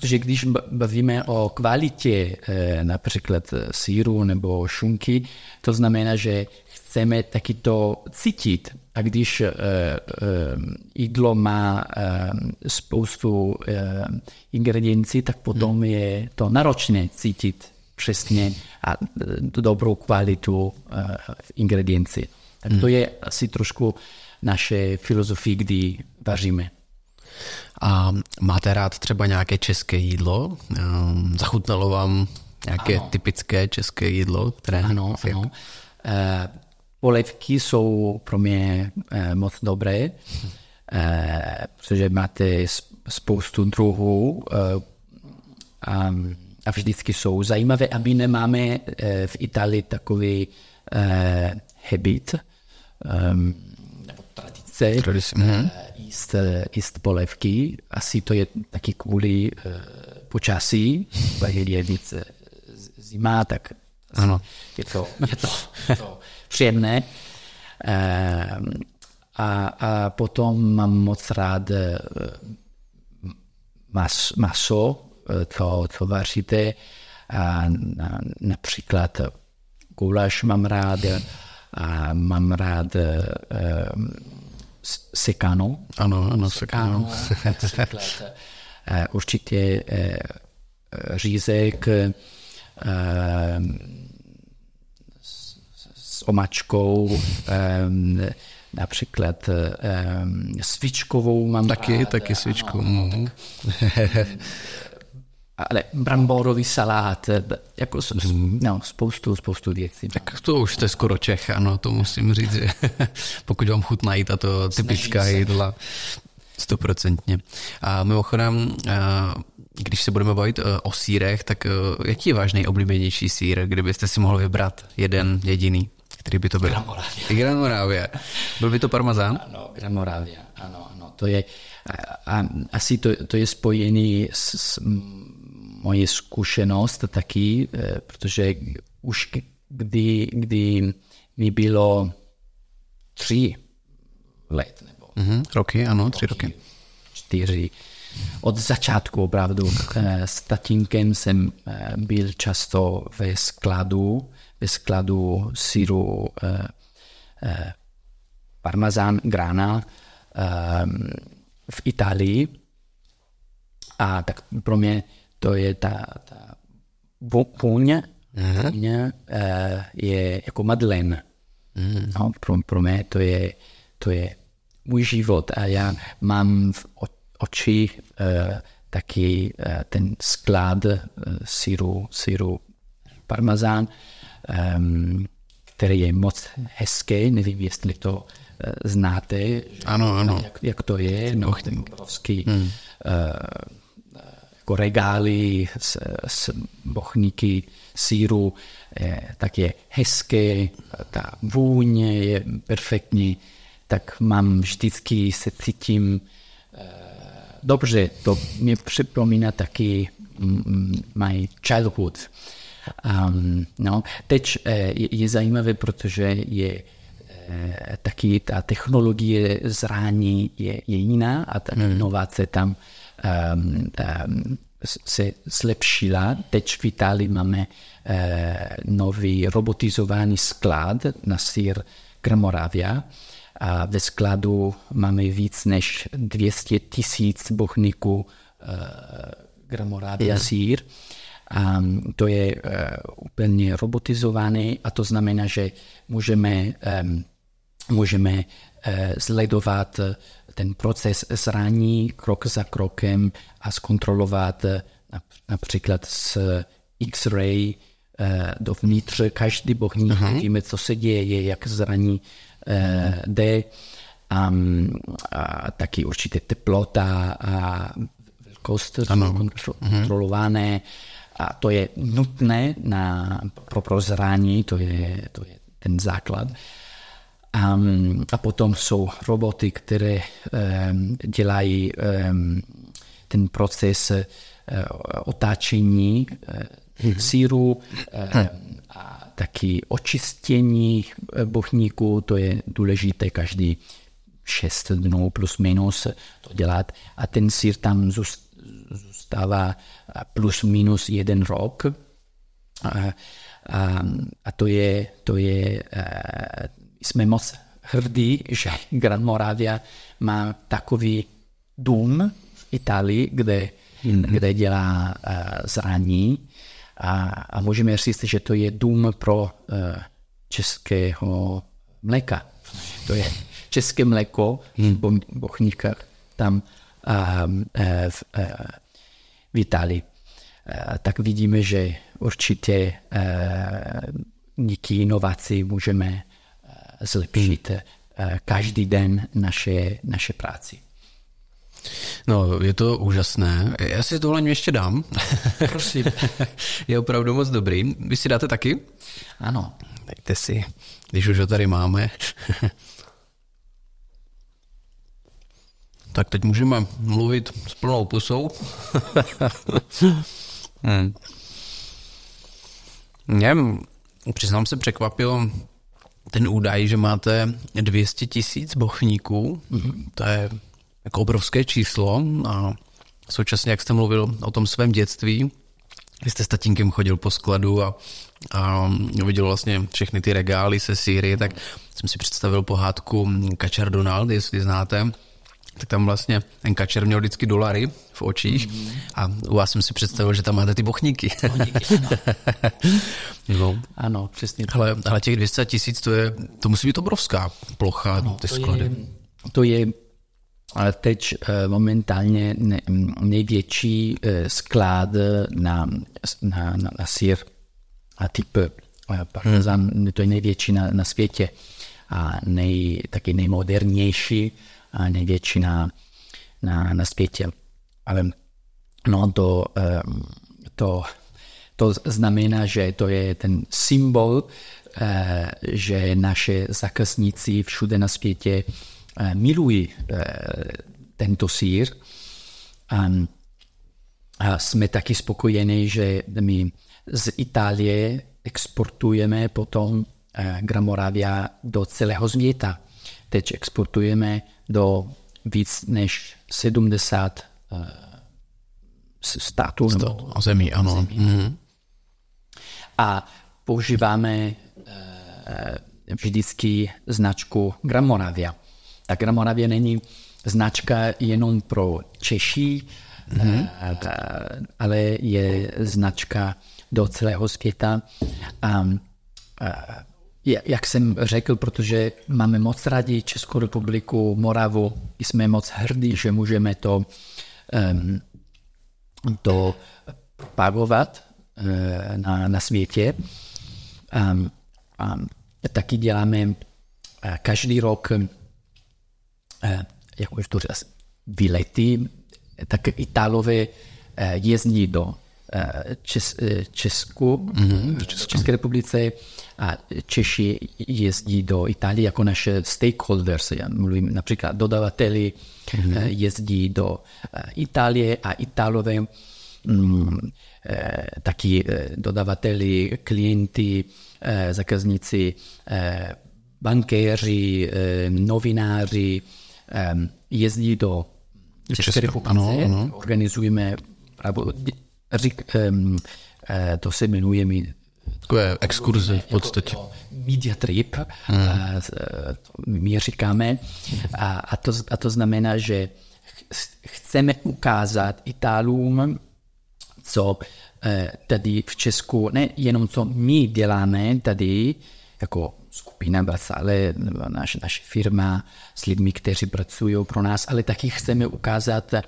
Protože když bavíme o kvalitě eh, například síru nebo šunky, to znamená, že chceme taky to cítit. A když eh, eh, jídlo má spoustu ingrediencí, tak potom hmm. je to náročné cítit přesně a dobrou kvalitu ingrediencí. Tak to hmm. je asi trošku naše filozofie, kdy vaříme. A máte rád třeba nějaké české jídlo? Ehm, zachutnalo vám nějaké ano. typické české jídlo? Které ano, jak... ano. E, polevky jsou pro mě e, moc dobré, e, protože máte spoustu druhů a, a vždycky jsou zajímavé. A my nemáme v Itálii takový habit, e, nebo tradice, tradice. E, jíst, jíst polevky. Asi to je taky kvůli uh, počasí, je víc zima, tak ano. Je, to, [LAUGHS] je to, to příjemné. A, a potom mám moc rád mas, maso, to, to vaříte. A na, například guláš mám rád, a mám rád sekano. Ano, ano, sekano. [LAUGHS] Eh, určitě eh, řízek eh, s omačkou, například svičkovou mám Taky, taky. Ano, tak, [LAUGHS] ale bramborový salát, eh, jako no, spoustu, spoustu věcí. Tak to už jste skoro Čech, ano, to musím říct, že [LAUGHS] pokud vám chutnají tato typická jídla, stoprocentně. A mimochodem, když se budeme bavit o sírech, tak jaký je váš nejoblíbenější sír, kdybyste si mohl vybrat jeden jediný? Který by to byl? Gran Moravia. Gran Moravia. Byl by to parmazán? Ano, Gran Moravia, ano, ano. To je, a, asi to, to je spojený s, s moje zkušenost taky, eh, protože už kdy, kdy mi bylo tři let, nebo mm-hmm, roky, ano, tři roky. Čtyři. Od začátku opravdu eh, s tatínkem jsem eh, byl často ve skladu, ve skladu syru parmazán grana v Itálii. A tak pro mě to je ta, ta vůně, vůně je jako madlen. Mm. No, pro, pro mě to je, to je můj život a já mám v oči uh, taky uh, ten sklad uh, syru, syru parmazán, um, který je moc hezký, nevím, jestli to znáte. Ano, ano. Jak, jak to je, no, ten obrovský hmm. uh, jako regály s, s bochníky síru, tak je hezké, ta vůně je perfektní, tak mám vždycky se cítím uh, dobře, to mě připomíná taky my childhood. Um, no, teď uh, je, je zajímavé, protože je Eh, taky ta technologie zrání je, je jiná a ta hmm. inovace tam um, um, se zlepšila. Teď v Itálii máme uh, nový robotizovaný sklad na sír Gramoravia a ve skladu máme víc než 200 tisíc bochníků uh, Gramoravia hmm. sír. A to je uh, úplně robotizované a to znamená, že můžeme um, můžeme eh, sledovat eh, ten proces zraní krok za krokem a zkontrolovat eh, například s X-ray dovnitř každý bohník, uh-huh. víme, co se děje, jak zraní uh, jde, a, a taky určitě teplota a velikost ano. uh-huh. kontrolované a to je nutné na, pro, pro zraní, to je, to je ten základ. A, a potom jsou roboty, které um, dělají um, ten proces uh, otáčení uh, síru uh, a taky očistění bochníku, to je důležité každý šest dnů plus minus to dělat. A ten sír tam zůstává plus minus jeden rok. A, a, a to je, to je jsme moc hrdí, že Gran Moravia má takový dům v Itálii, kde, mm-hmm. kde dělá uh, zraní a, a můžeme říct, že to je dům pro uh, českého mléka. To je české mléko mm. v Bochníkách tam uh, uh, v, uh, v Itálii. Uh, tak vidíme, že určitě uh, díky inovaci můžeme zlepšit eh, každý den naše, naše práci. No, je to úžasné. Já si tohle ještě dám. Prosím. [LAUGHS] je opravdu moc dobrý. Vy si dáte taky? Ano. Dejte si, když už ho tady máme. tak teď můžeme mluvit s plnou pusou. [LAUGHS] hmm. Mě, přiznám se, překvapilo ten údaj, že máte 200 tisíc bochníků, mm-hmm. to je jako obrovské číslo a současně, jak jste mluvil o tom svém dětství, vy jste s tatínkem chodil po skladu a, a viděl vlastně všechny ty regály se Sýrie, tak jsem si představil pohádku Kačar Donald, jestli znáte, tak tam vlastně ten kačer měl vždycky dolary v očích mm-hmm. a u vás jsem si představil, že tam máte ty bochníky. bochníky [LAUGHS] ano. no. ano, přesně. Ale, ale těch 200 tisíc, to, je, to musí být obrovská plocha, ano, ty to sklady. Je, to je ale teď momentálně největší sklad na, na, na, na sír a typ parmezan, hmm. to je největší na, na světě a nej, taky nejmodernější největší na, na, na světě. Ale no to, to, to znamená, že to je ten symbol, že naše zákazníci všude na světě milují tento sír. A, a jsme taky spokojeni, že my z Itálie exportujeme potom Gramoravia do celého světa. Teď exportujeme do víc než 70 států. Stát, a zemí, ano. Zemí. Mm-hmm. A používáme vždycky značku Gramoravia. Ta Gramoravia není značka jenom pro Češi, mm-hmm. ale je značka do celého světa. A jak jsem řekl, protože máme moc rádi Českou republiku, Moravu, jsme moc hrdí, že můžeme to, to propagovat uh, na, na světě. Um, um, taky děláme každý rok, jak už to říct, výlety, tak Itálové jezdí do Čes, Česku, mm-hmm, České republice a Češi jezdí do Itálie jako naše stakeholders. Já mluvím například dodavateli mm-hmm. jezdí do Itálie a Itálové mm, taky dodavateli, klienty, zákazníci, bankéři, novináři jezdí do České republiky, ano, ano. organizujeme řík, to se jmenuje mi takové exkurze v podstatě. Media trip, hmm. my říkáme. A, a, to, a to znamená, že chceme ukázat Itálům, co Eh, tady v Česku, ne jenom co my děláme tady, jako skupina Basale, naš, naše firma s lidmi, kteří pracují pro nás, ale taky chceme ukázat eh,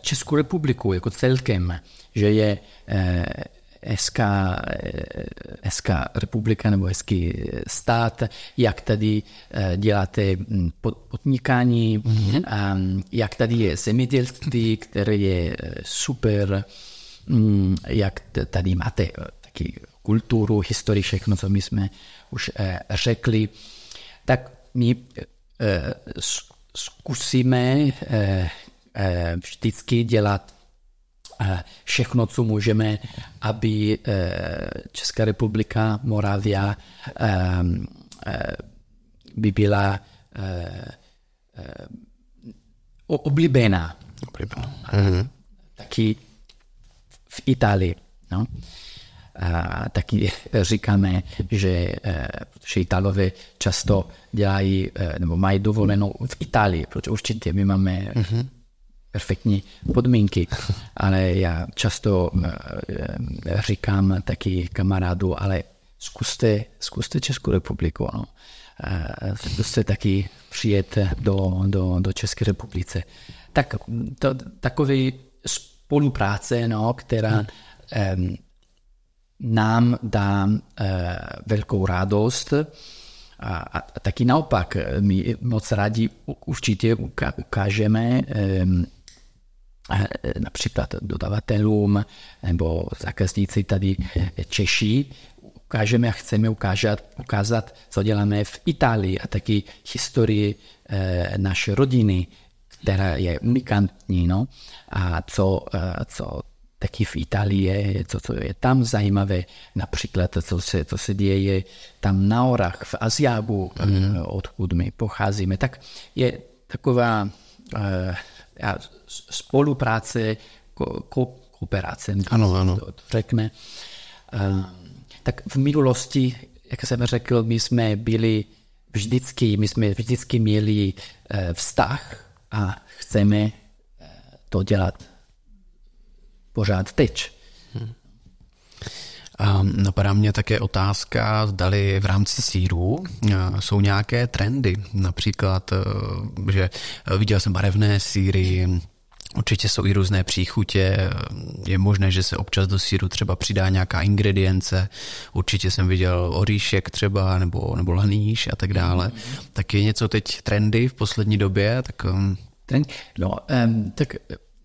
Českou republiku jako celkem, že je eh, hezká, hezká republika nebo hezký stát, jak tady děláte hm, podnikání, mm-hmm. jak tady je zemědělství, které je super, Mm, jak tady máte eh, taky kulturu, historii, všechno, co my jsme už eh, řekli, tak my eh, zkusíme vždycky dělat všechno, co můžeme, aby Česká republika, Moravia by byla oblíbená. Oblíbená. Mhm. Taky v Itálii. No? A taky [LAUGHS] říkáme, že, eh, že Italové často dělají eh, nebo mají dovolenou v Itálii, protože určitě my máme mm-hmm. Perfektní podmínky, ale já často eh, říkám taky kamarádu, ale zkuste, zkuste Českou republiku. No. Zkuste taky přijet do, do, do České republice. Tak to, takový spolupráce, no, která um, nám dá uh, velkou radost. A, a taky naopak, my moc rádi určitě ukážeme um, například dodavatelům nebo zákazníci tady Češi, ukážeme a chceme ukázat, ukázat, co děláme v Itálii a taky historii e, naší rodiny, která je unikantní, no, a co, eh, co taky v Itálii je, co, co je tam zajímavé, například co se, co se děje tam na Orách, v Aziabu, mm. odkud my pocházíme, tak je taková uh, spolupráce, ko, ko, kooperace, ano, ano. To, to řekne. Uh, tak v minulosti, jak jsem řekl, my jsme byli vždycky, my jsme vždycky měli uh, vztah a chceme eh, to dělat pořád teď. A napadá mě také otázka, zdali v rámci síru jsou nějaké trendy, například, že viděl jsem barevné síry, Určitě jsou i různé příchutě, je možné, že se občas do síru třeba přidá nějaká ingredience, určitě jsem viděl oříšek třeba, nebo, nebo laníš a tak dále. Tak je něco teď trendy v poslední době? Tak, um... Trend? No, um, tak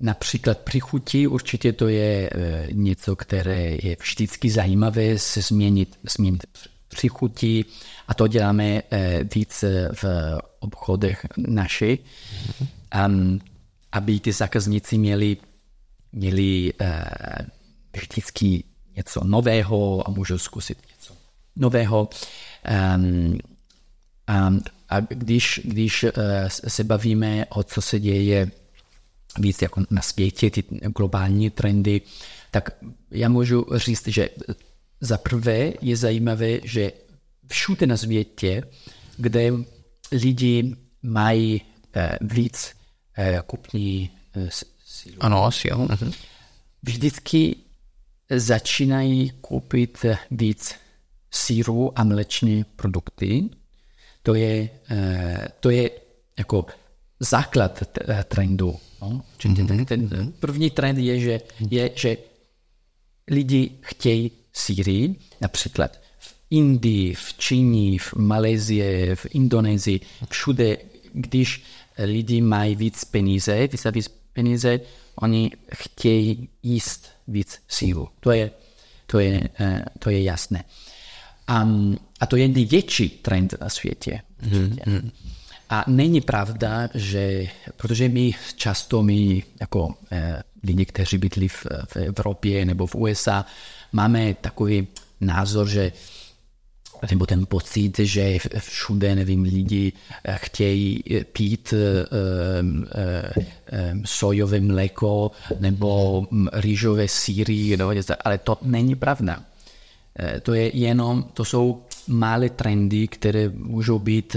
Například příchutí určitě to je e, něco, které je vždycky zajímavé se změnit, změnit příchutí a to děláme e, víc v obchodech naši. Um, aby ty zákazníci měli, měli uh, vždycky něco nového a můžou zkusit něco nového. Um, um, a když, když uh, se bavíme o co se děje víc jako na světě, ty globální trendy, tak já můžu říct, že za prvé je zajímavé, že všude na světě, kde lidi mají uh, víc Eh, kupní eh, sílu. Ano, asi jo. Mhm. Vždycky začínají koupit víc síru a mléčné produkty. To je, eh, to je jako základ trendu. No? Mhm. Ten první trend je, že, je, že lidi chtějí síry, například v Indii, v Číně, v Malezii, v Indonésii, všude, když lidi mají víc peníze, víc víc peníze, oni chtějí jíst víc sílu. To je, to je, eh, to je jasné. Um, a to je největší trend na světě. Mm-hmm. A není pravda, že, protože my často, my jako eh, lidi, kteří bydlí v, v Evropě nebo v USA, máme takový názor, že nebo ten pocit, že všude, nevím, lidi eh, chtějí eh, pít um, sojové mléko nebo mm, rýžové síry, ale to není pravda. To je jenom, to jsou malé trendy, které můžou být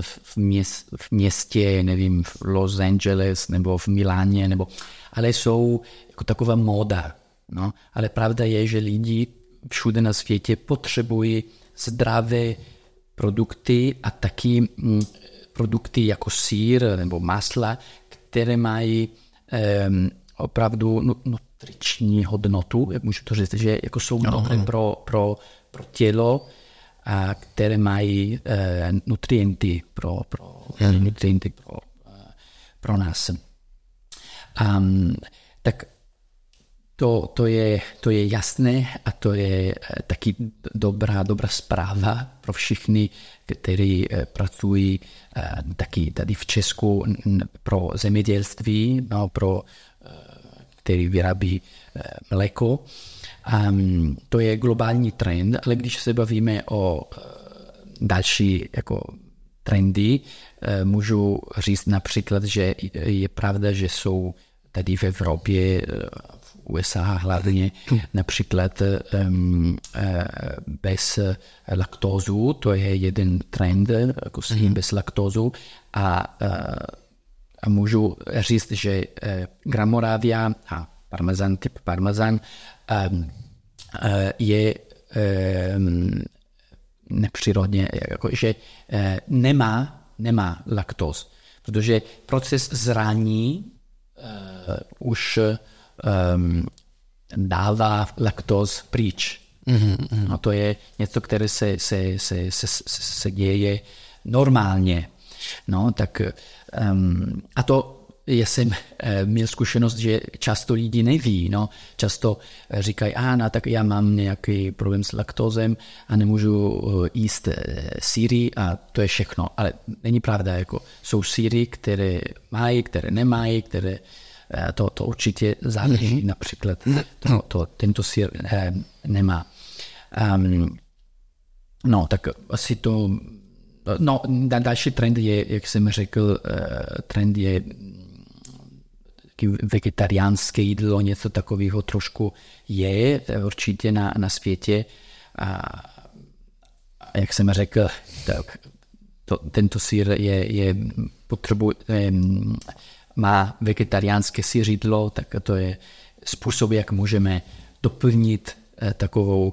v, měst, v městě, nevím, v Los Angeles nebo v Miláně, nebo, ale jsou jako taková móda. No? Ale pravda je, že lidi všude na světě potřebují zdravé produkty a taky mm, produkty jako sír nebo masla, které mají um, opravdu nutriční hodnotu, jak můžu to říct, že jako jsou no, dobré pro, pro, pro tělo, a které mají uh, nutrienty pro, pro, mm. nutrienty pro, uh, pro nás. Um, tak to, to, je, to je jasné a to je eh, taky dobrá, dobrá zpráva pro všechny, kteří eh, pracují eh, taky tady v Česku pro zemědělství, no, pro, který vyrábí mléko. Um, to je globální trend, ale když se bavíme o další jako trendy, můžu říct například, že je pravda, že jsou tady v Evropě USA hlavně například um, bez laktózu, to je jeden trend, jako s tím mm-hmm. bez laktózu a, a můžu říct, že Gramoravia a parmezan, typ parmezan um, je um, nepřírodně, jako, že nemá, nemá laktóz, protože proces zraní uh, už um, dává laktóz pryč. Mm-hmm. A to je něco, které se, se, se, se, se děje normálně. No, tak, um, a to já jsem eh, měl zkušenost, že často lidi neví. No. Často říkají, a no, tak já mám nějaký problém s laktózem a nemůžu eh, jíst eh, síry a to je všechno. Ale není pravda, jako jsou síry, které mají, které nemají, které Eh, to, to určitě záleží, mm-hmm. například to, to, tento sír eh, nemá. Um, no, tak asi to, no, další trend je, jak jsem řekl, eh, trend je vegetariánské jídlo, něco takového trošku je určitě na, na světě. A, a jak jsem řekl, tak to, tento sír je, je potřebuje, má vegetariánské sířidlo, tak to je způsob, jak můžeme doplnit eh, takovou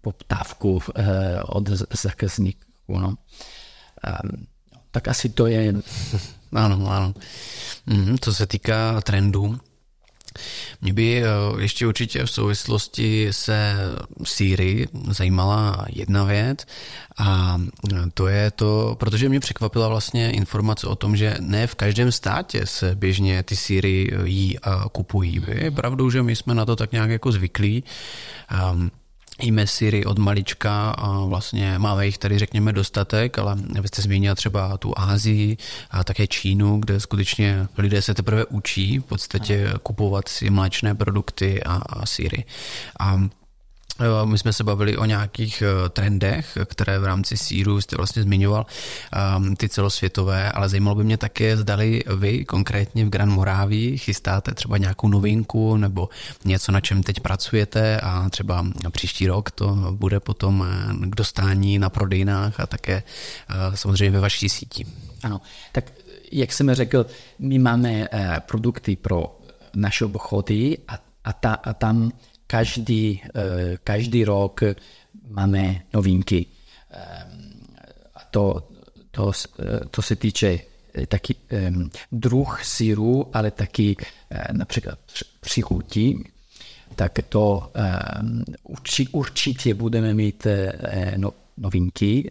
poptávku od zákazníků. No. Tak asi to je... [LAUGHS] Ano, ano. Mhm, co se týká trendů, mě by eh, ještě určitě v souvislosti se Sýry zajímala jedna věc a to je to, protože mě překvapila vlastně informace o tom, že ne v každém státě se běžně ty síry jí a kupují. Je pravdou, že my jsme na to tak nějak jako zvyklí. Um, Jíme syry od malička a vlastně máme jich tady řekněme dostatek, ale vy jste zmínil třeba tu Ázii a také Čínu, kde skutečně lidé se teprve učí v podstatě kupovat si mléčné produkty a, a syry. A my jsme se bavili o nějakých eh, trendech, které v rámci síru jste vlastně zmiňoval, ehm, ty celosvětové, ale zajímalo by mě také, zdali vy konkrétně v Gran Morávii chystáte třeba nějakou novinku nebo něco, na čem teď pracujete a třeba příští rok to bude potom eh, k dostání na prodejnách a také samozřejmě ve vaší síti. Ano, tak jak jsem řekl, my máme produkty pro naše obchody a, a, ta, a tam každý, eh, každý rok máme novinky. Eh, a to, to, eh, to se týče taky druh síru, ale taky například přichutí, tak to určitě budeme mít no, novinky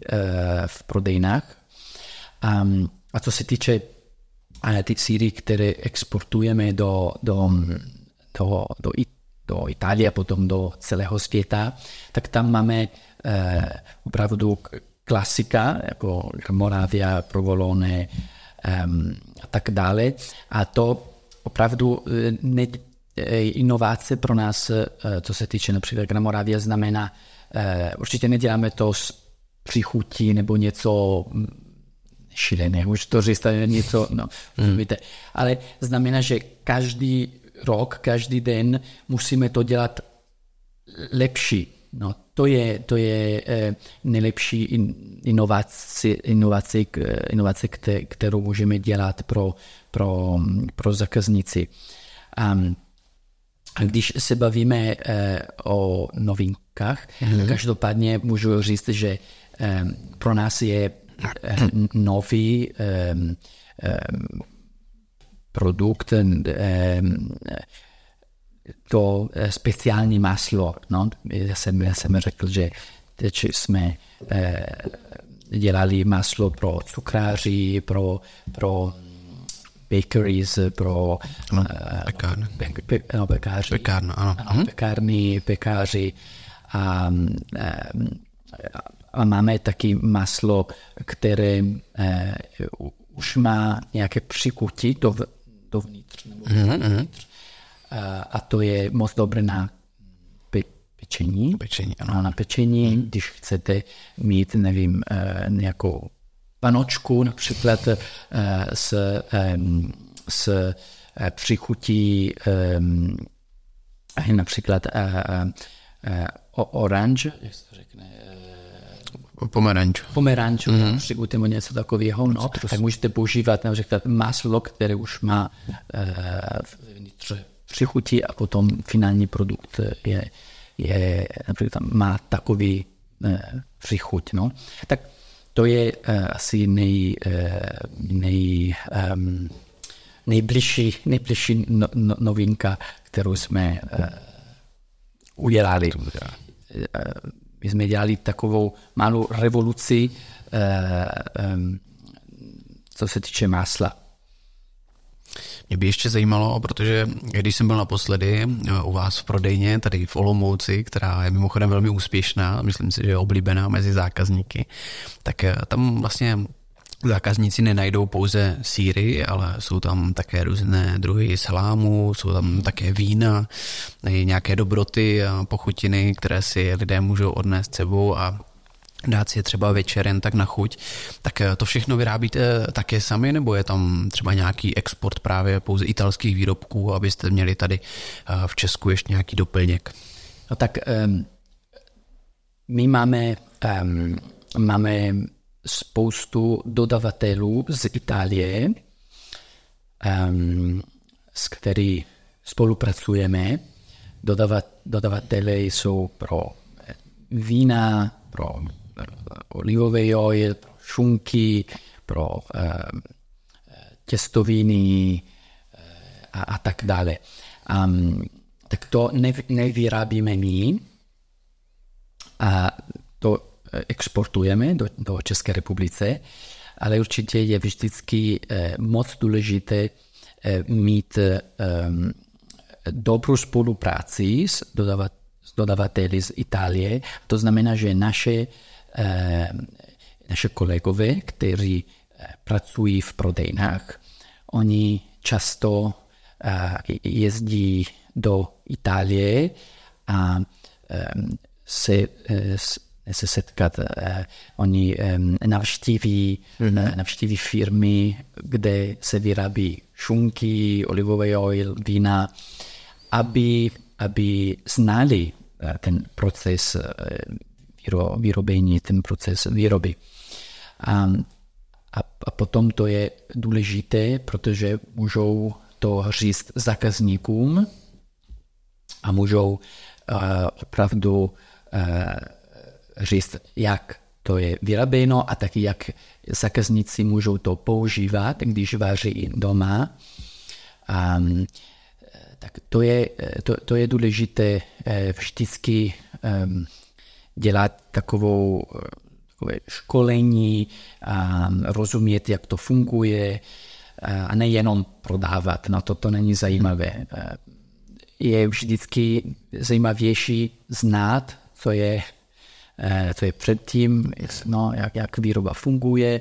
v prodejnách. A, a co se týče ty síry, které exportujeme do, do, do, do, do Itálie potom do celého světa, tak tam máme eh, opravdu klasika, jako Moravia, Provolone eh, a tak dále. A to opravdu eh, ne, eh, inovace pro nás, eh, co se týče například na Moravia, znamená, eh, určitě neděláme to s přichutí nebo něco šíleného, už to říct, něco, no, hmm. víte, ale znamená, že každý rok, každý den musíme to dělat lepší. No, to je, to je eh, nejlepší inovace, inovace, inovace, kterou můžeme dělat pro, pro, pro zákazníci. Um, a když se bavíme eh, o novinkách, mm-hmm. každopádně můžu říct, že eh, pro nás je eh, nový eh, eh, produkt, to eh, speciální maslo. No, já, jsem, já jsem řekl, že teď jsme eh, dělali maslo pro cukráři, pro, pro bakeries, pro no, pekárny. Pe, pe, no, pekáři. Pekárna, ano. ano mhm. Pekárny, pekáři. A, a máme taky maslo, které eh, už má nějaké přikutí, to dovnitř. Nebo mm-hmm. A, a to je moc dobré na pe, pečení. Pečení, ano. na pečení, mm-hmm. když chcete mít, nevím, eh, nějakou panočku například eh, s, s eh, přichutí například orange, jak se to řekne, Pomeranč. Pomeranč, mm-hmm. přikutíme něco takového, no, tak můžete používat například maslo, které už má uh, přichutí a potom finální produkt je, je například má takový uh, přichuť. No. Tak to je uh, asi nej, uh, nej, um, nejbližší, nejbližší no, no, novinka, kterou jsme uh, udělali. Uh, my jsme dělali takovou malou revoluci, eh, co se týče másla. Mě by ještě zajímalo, protože když jsem byl naposledy eh, u vás v prodejně, tady v Olomouci, která je mimochodem velmi úspěšná, myslím si, že je oblíbená mezi zákazníky, tak eh, tam vlastně Zákazníci nenajdou pouze síry, ale jsou tam také různé druhy salámu, jsou tam také vína, nějaké dobroty a pochutiny, které si lidé můžou odnést sebou a dát si je třeba večer jen tak na chuť. Tak to všechno vyrábíte také sami, nebo je tam třeba nějaký export právě pouze italských výrobků, abyste měli tady v Česku ještě nějaký doplněk? No tak um, my máme, um, máme spoustu dodavatelů z Itálie, um, s který spolupracujeme dodavat, dodavatele jsou pro vína, pro olivový oil, pro šunky, pro těstoviny a, a tak dále. Um, tak to ne, nevyrábíme my, a to exportujeme do, do České republice, ale určitě je vždycky eh, moc důležité eh, mít eh, dobrou spolupráci s, dodavat, s dodavateli z Itálie. To znamená, že naše, naše kolegové, kteří pracují v prodejnách, oni často jezdí do Itálie a se, se setkat. Eh, oni navštíví, mm-hmm. navštíví firmy, kde se vyrábí šunky, olivový oil, vína, aby, aby znali ten proces vyrobení, ten proces výroby. A, a, a potom to je důležité, protože můžou to říct zákazníkům a můžou uh, opravdu Eh, říct, jak to je vyrobeno a taky jak zákazníci můžou to používat, když vaří doma. Um, tak to je, to, to je důležité eh, vždycky um, dělat takovou takové školení, um, rozumět, jak to funguje a nejenom prodávat. No to, to není zajímavé. Je vždycky zajímavější znát co je, eh, co je předtím, no, jak, jak výroba funguje.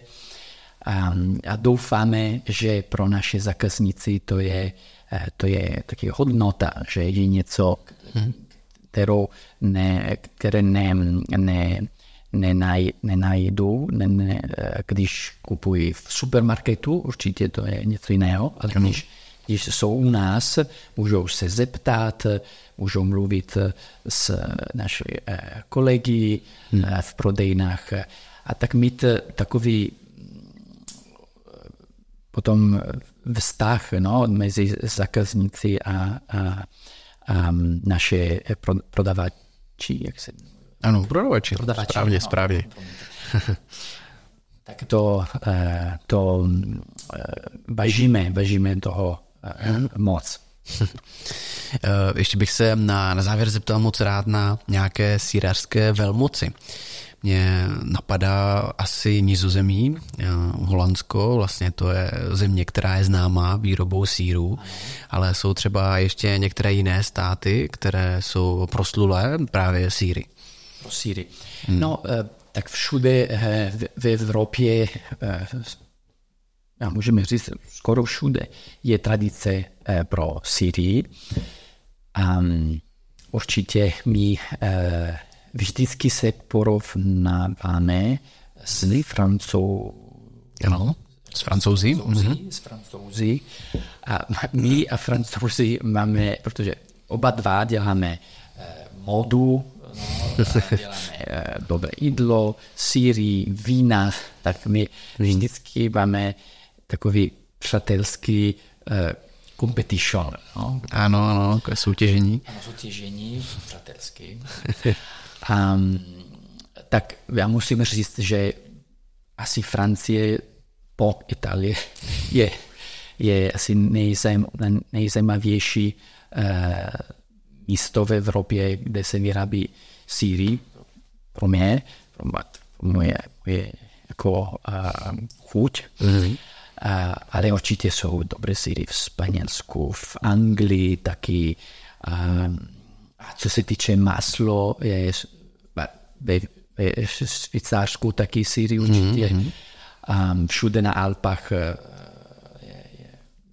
A, a doufáme, že pro naše zákazníci to je, eh, to je taky hodnota, že je něco, kterou ne, které ne, ne, nenaj, nenajdu, ne, ne, eh, když kupuji v supermarketu, určitě to je něco jiného, ale když když jsou u nás, můžou se zeptat, můžou mluvit s naši eh, kolegy hmm. Eh, v prodejnách a tak mít takový potom vztah no, mezi zákazníci a, a, a naše prodavači, jak se... Ano, prodavači, prodavači správně, no, správně. tak to, eh, to bažíme, bažíme toho moc. Eh, ještě bych se na, na závěr zeptal moc rád na nějaké sírařské velmoci. Mě napadá asi Nizozemí, eh, Holandsko, vlastně to je země, která je známá výrobou síru, ale jsou třeba ještě některé jiné státy, které jsou proslulé právě síry. Pro síry. Hmm. No, eh, tak všude v Evropě a můžeme říct, skoro všude je tradice eh, pro Syrii. Um, určitě my uh, vždycky se porovnáváme s Francou... Ano, s Francouzi. Mm-hmm. S Francouzi. A my a Francouzi máme, protože oba dva děláme uh, modu, [LAUGHS] no, děláme uh, dobré jídlo, síry, vína, tak my vždycky máme takový přátelský uh, competition. No? Ano, ano, jako soutěžení. Ano, soutěžení, přátelský. um, [LAUGHS] tak já musím říct, že asi Francie po Itálii [LAUGHS] je, je asi nejzajím, nejzajímavější uh, místo v Evropě, kde se vyrábí síry pro mě, pro moje, moje jako uh, chuť. Mm-hmm ale určitě jsou dobré síry v Španělsku, v Anglii taky. A co se týče maslo, je ve, ve Švýcarsku taky síry určitě. Mm-hmm. Um, všude na Alpách e, je,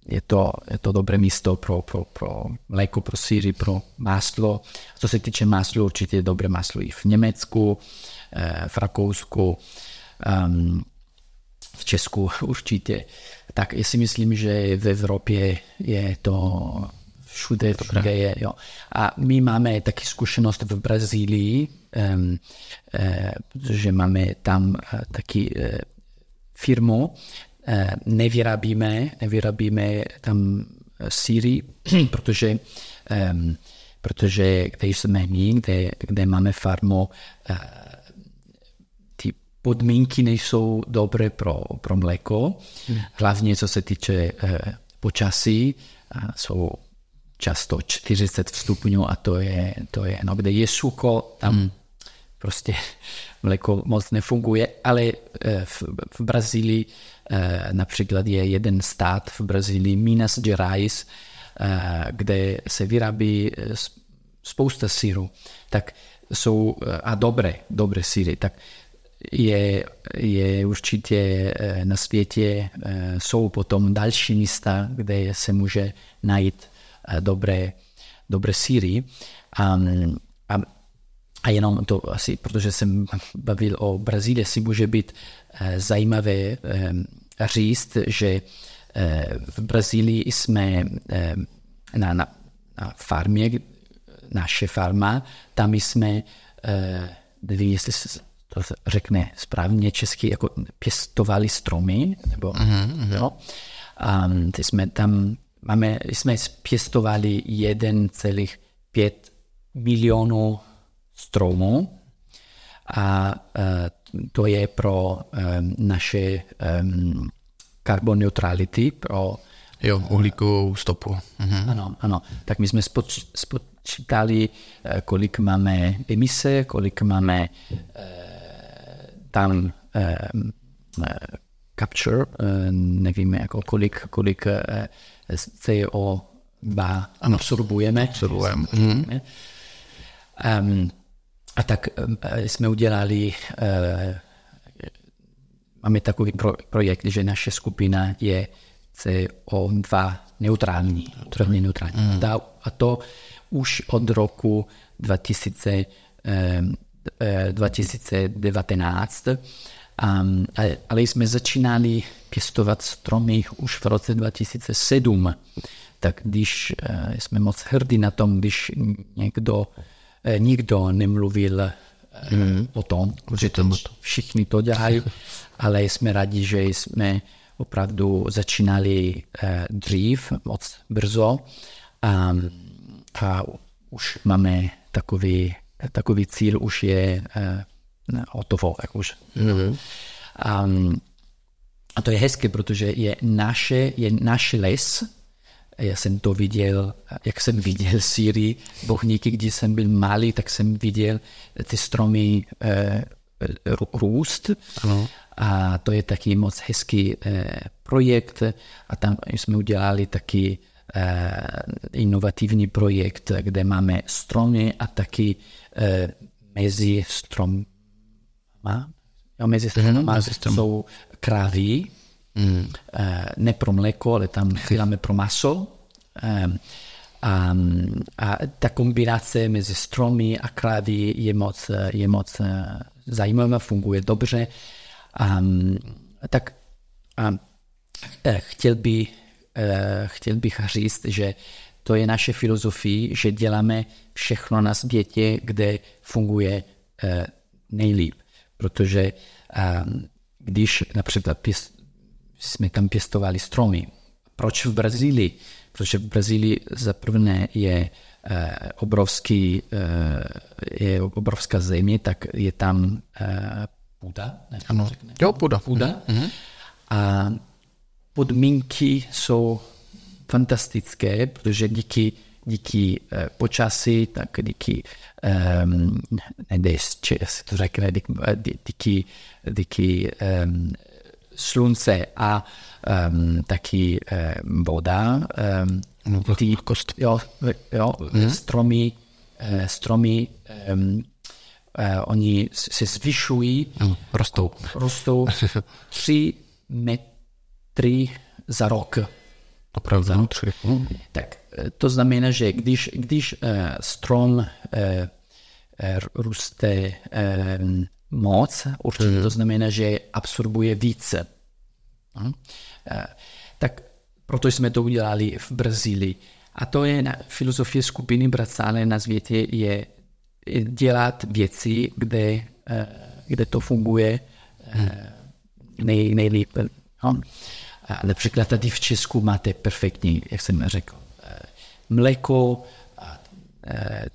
je, to, je to dobré místo pro, pro, pro mléko, pro síry, pro maslo. Co se týče maslo, určitě je dobré maslo i v Německu, e, v Rakousku. Um, v Česku [LAUGHS] určitě. Tak já si myslím, že v Evropě je to všude, všude je. Jo. A my máme taky zkušenost v Brazílii, um, uh, protože máme tam uh, taky uh, firmu, uh, nevyrábíme, nevyrábíme tam síry, [CLEARS THROAT] protože um, protože kde jsme my, kde, kde máme farmu, ty podmínky nejsou dobré pro, pro mléko, hlavně co se týče počasí, jsou často 40 stupňů a to je, to je no, kde je sucho, tam hmm. prostě mléko moc nefunguje, ale v, v Brazílii například je jeden stát v Brazílii, Minas Gerais, kde se vyrábí spousta síru, tak jsou, a dobré, dobré síry, tak je, je určitě na světě, jsou potom další místa, kde se může najít dobré, dobré síry. A, a, a jenom to asi, protože jsem bavil o Brazílii, si může být zajímavé říct, že v Brazílii jsme na, na, na farmě, naše farma, tam jsme, nevím, jestli se to řekne správně česky, jako pěstovali stromy, nebo, uh-huh, jo. A ty jsme tam, máme, jsme pěstovali 1,5 milionů stromů a to je pro naše carbon neutrality, pro Jo, uhlíkovou stopu. Mhm. Ano, ano. Tak my jsme spoč, spočítali, kolik máme emise, kolik máme eh, tam eh, capture, eh, nevíme, jako kolik, kolik eh, CO2 ano. absorbujeme. Absorbujeme. Mhm. Um, a tak jsme udělali, máme takový pro, projekt, že naše skupina je CO2 neutrální, trvně neutrální. Mm. A to už od roku 2000, eh, 2019, um, ale jsme začínali pěstovat stromy už v roce 2007. Tak když uh, jsme moc hrdí na tom, když někdo, uh, nikdo nemluvil mm. o tom, že to, všichni to dělají, [LAUGHS] ale jsme rádi, že jsme opravdu začínali eh, dřív, moc brzo a, a už máme takový, takový cíl, už je eh, hotovo. Jak už. Mm-hmm. A, a to je hezké, protože je naše, je náš les, já jsem to viděl, jak jsem viděl Syrii, bohníky, když jsem byl malý, tak jsem viděl ty stromy eh, růst. Ano. A to je taky moc hezký eh, projekt a tam jsme udělali taky eh, inovativní projekt, kde máme stromy a taky eh, mezi stromama, jo, mezi stromama mm, jsou krávy, mm. ne pro mléko, ale tam děláme pro maso. A, a ta kombinace mezi stromy a krávy je moc, je moc zajímavá, funguje dobře. Um, tak um, chtěl, by, chtěl bych říct, že to je naše filozofie, že děláme všechno na světě, kde funguje uh, nejlíp. Protože um, když například pěst, jsme tam pěstovali stromy, proč v Brazílii? Protože v Brazílii za prvé je uh, obrovský, uh, je obrovská země, tak je tam půda. Ne, ano. Jo, půda. Půda. Mm-hmm. A podmínky jsou fantastické, protože díky, díky uh, počasí, tak díky, um, nejde, se to řekne, díky, díky, díky um, slunce a um, taky um, voda, um, no, ty. Jo, jo, mm. stromy, uh, stromy um, eh, oni se zvyšují, no, rostou, rostou [LAUGHS] 3 metry za rok. Opravdu, za, tři. Hmm. Tak eh, to znamená, že když, když eh, strom eh, roste moc, určitě hmm. to znamená, že absorbuje více. Hm? Eh, tak proto jsme to udělali v Brazílii. A to je na filozofie skupiny Bracale na světě je dělat věci, kde, kde to funguje eh, nej, nejlépe. No. Například tady v Česku máte perfektní, jak jsem řekl, eh, mléko,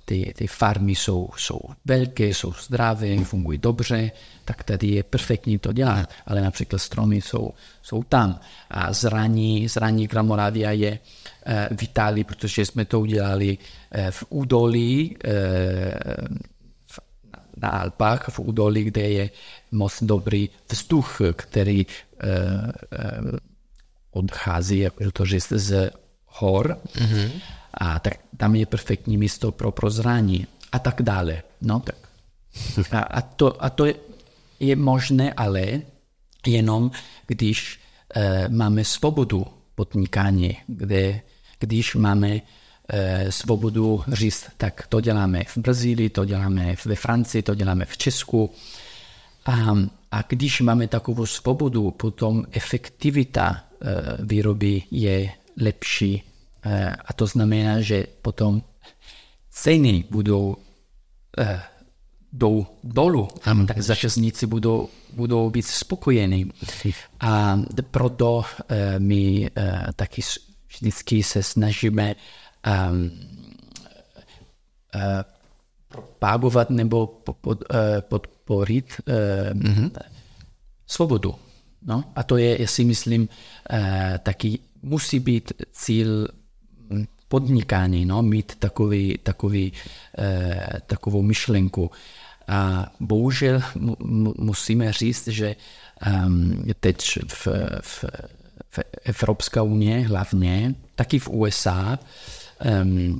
ty, ty farmy jsou, jsou velké, jsou zdravé, fungují dobře, tak tady je perfektní to dělat. Ale například stromy jsou, jsou tam. A zraní, zraní Gramoravia je v Itálii, protože jsme to udělali v údolí, na Alpách, v údolí, kde je moc dobrý vzduch, který odchází, jakože z hor. Mm-hmm. A tak tam je perfektní místo pro prozrání a tak dále. No tak. [LAUGHS] A, a, to, a to je, je možné, ale jenom když e, máme svobodu podnikání, kde, když máme e, svobodu říct, tak to děláme v Brazílii, to děláme ve Francii, to děláme v Česku. A, a když máme takovou svobodu, potom efektivita výroby je lepší. Eh, a to znamená, že potom ceny budou eh, jdou dolů, ano. tak zákazníci budou, budou být spokojení. A proto my taky vždycky se snažíme um, propagovat nebo podporit mm-hmm. svobodu No? A to je, si myslím, eh, taky musí být cíl hm, podnikání, no? mít takový, takový, eh, takovou myšlenku. A bohužel musíme říct, že um, teď v, v, v Evropské unie hlavně, taky v USA, um,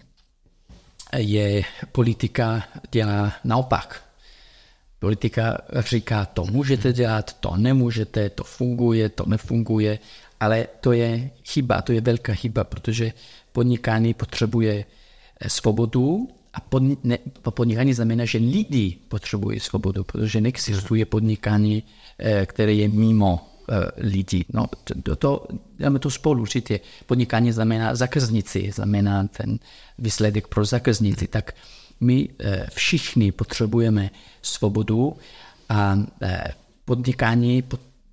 je politika dělá naopak. Politika říká, to můžete dělat, to nemůžete, to funguje, to nefunguje, ale to je chyba, to je velká chyba, protože podnikání potřebuje eh, svobodu a podnikání znamená, že lidi potřebují svobodu, protože neexistuje podnikání, eh, které je mimo eh, lidí. No, to, to, dáme to spolu určitě. Podnikání znamená zákazníci, znamená ten výsledek pro zákazníci. Tak my eh, všichni potřebujeme svobodu a eh, podnikání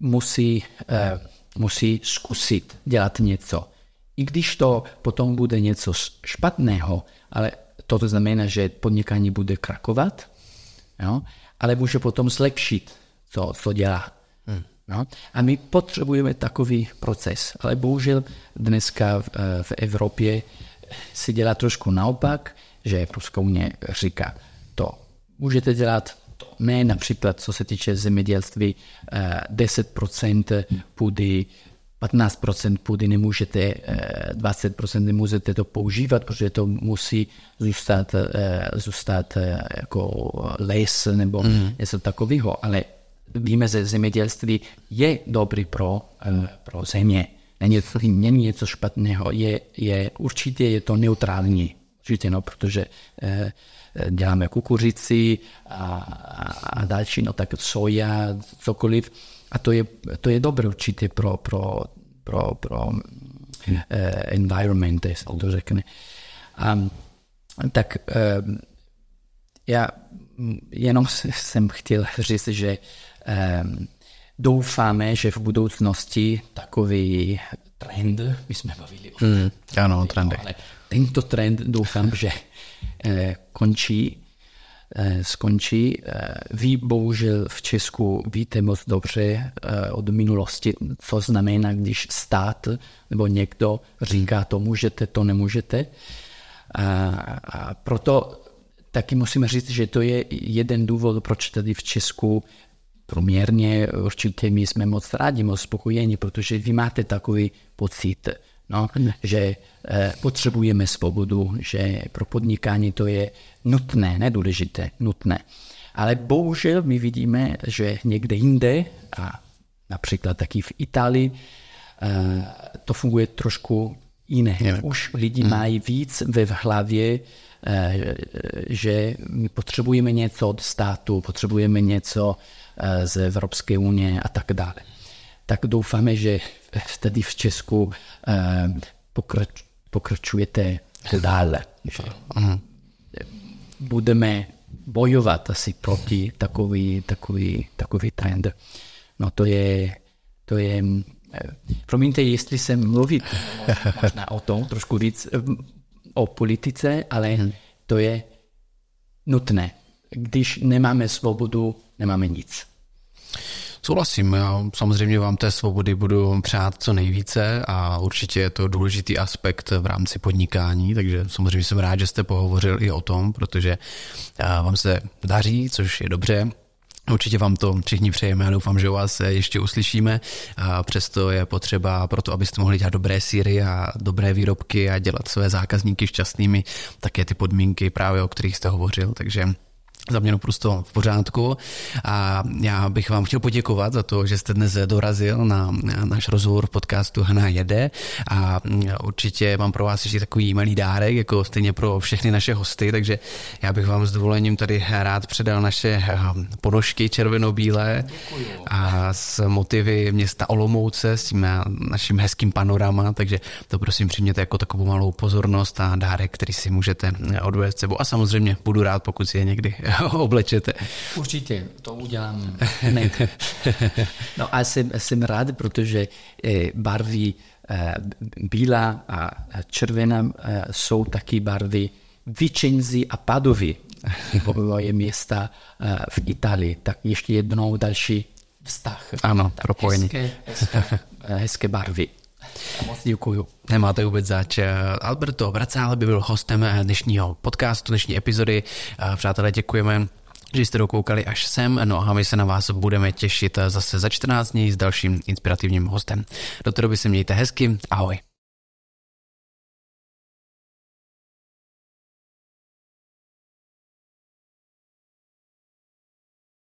musí, eh, musí zkusit dělat něco. I když to potom bude něco špatného, ale to znamená, že podnikání bude krakovat, jo? ale může potom zlepšit to, co dělá. Hmm. No? A my potřebujeme takový proces, ale bohužel dneska v, v Evropě se dělá trošku naopak, že Evropská unie říká, to můžete dělat, to ne například, co se týče zemědělství, 10% eh, půdy, 15% půdy nemůžete, 20% eh, nemůžete to používat, protože to musí zůstat, eh, zůstat jako les nebo mm. něco takového, ale víme, že zemědělství je dobrý pro, pro země. Není, není něco špatného, je, je, určitě je to neutrální určitě, no, protože eh, eh, děláme kukuřici a, a, další, no tak soja, cokoliv. A to je, to je dobré určitě pro, pro, pro, pro eh, environment, se to řekne. A, tak eh, já jenom jsem chtěl říct, že eh, doufáme, že v budoucnosti takový trend, my jsme bavili o mm, ano, trendy. Ale tento trend doufám, že eh, končí, eh, skončí. Eh, vy bohužel v Česku víte moc dobře od minulosti, co znamená, když stát nebo někdo říká, to můžete, to nemůžete. A, proto taky musíme říct, že to je jeden důvod, proč tady v Česku průměrně určitě my jsme moc rádi, moc spokojeni, protože vy máte takový pocit, no, že eh, potřebujeme svobodu, že pro podnikání to je nutné, nedůležité, nutné. Ale bohužel my vidíme, že někde jinde, a například taky v Itálii, eh, to funguje trošku jiné. Už lidi hmm. mají víc ve hlavě, eh, že my potřebujeme něco od státu, potřebujeme něco z Evropské unie a tak dále tak doufáme, že tady v Česku eh, pokrač, pokračujete dále. Že budeme bojovat asi proti takový, takový, takový trend. No to je, to je eh, promiňte, jestli jsem mluvit možná o tom trošku víc eh, o politice, ale hmm. To je nutné. Když nemáme svobodu, nemáme nic. Souhlasím, já samozřejmě vám té svobody budu přát co nejvíce a určitě je to důležitý aspekt v rámci podnikání, takže samozřejmě jsem rád, že jste pohovořil i o tom, protože vám se daří, což je dobře, Určitě vám to všichni přejeme a doufám, že vás ještě uslyšíme. A přesto je potřeba pro to, abyste mohli dělat dobré síry a dobré výrobky a dělat své zákazníky šťastnými, také ty podmínky právě, o kterých jste hovořil. Takže za mě naprosto v pořádku. A já bych vám chtěl poděkovat za to, že jste dnes dorazil na náš rozhovor v podcastu Hana jede. A určitě mám pro vás ještě takový malý dárek, jako stejně pro všechny naše hosty, takže já bych vám s dovolením tady rád předal naše eh, ponožky červeno-bílé a s motivy města Olomouce, s tím naším hezkým panorama, takže to prosím přijměte jako takovou malou pozornost a dárek, který si můžete odvést sebou. A samozřejmě budu rád, pokud si je někdy [LAUGHS] oblečete. Určitě, to udělám hned. No a jsem, jsem rád, protože eh, barvy eh, bílá a červená eh, jsou taky barvy Vicenzi a Padovy, je města v Itálii. Tak ještě jednou další vztah. Ano, propojení. Hezké, hezké, hezké barvy. Moc děkuju. Nemáte vůbec zač. Alberto Vracál by byl hostem dnešního podcastu, dnešní epizody. Přátelé, děkujeme že jste dokoukali až sem, no a my se na vás budeme těšit zase za 14 dní s dalším inspirativním hostem. Do té doby se mějte hezky, ahoj.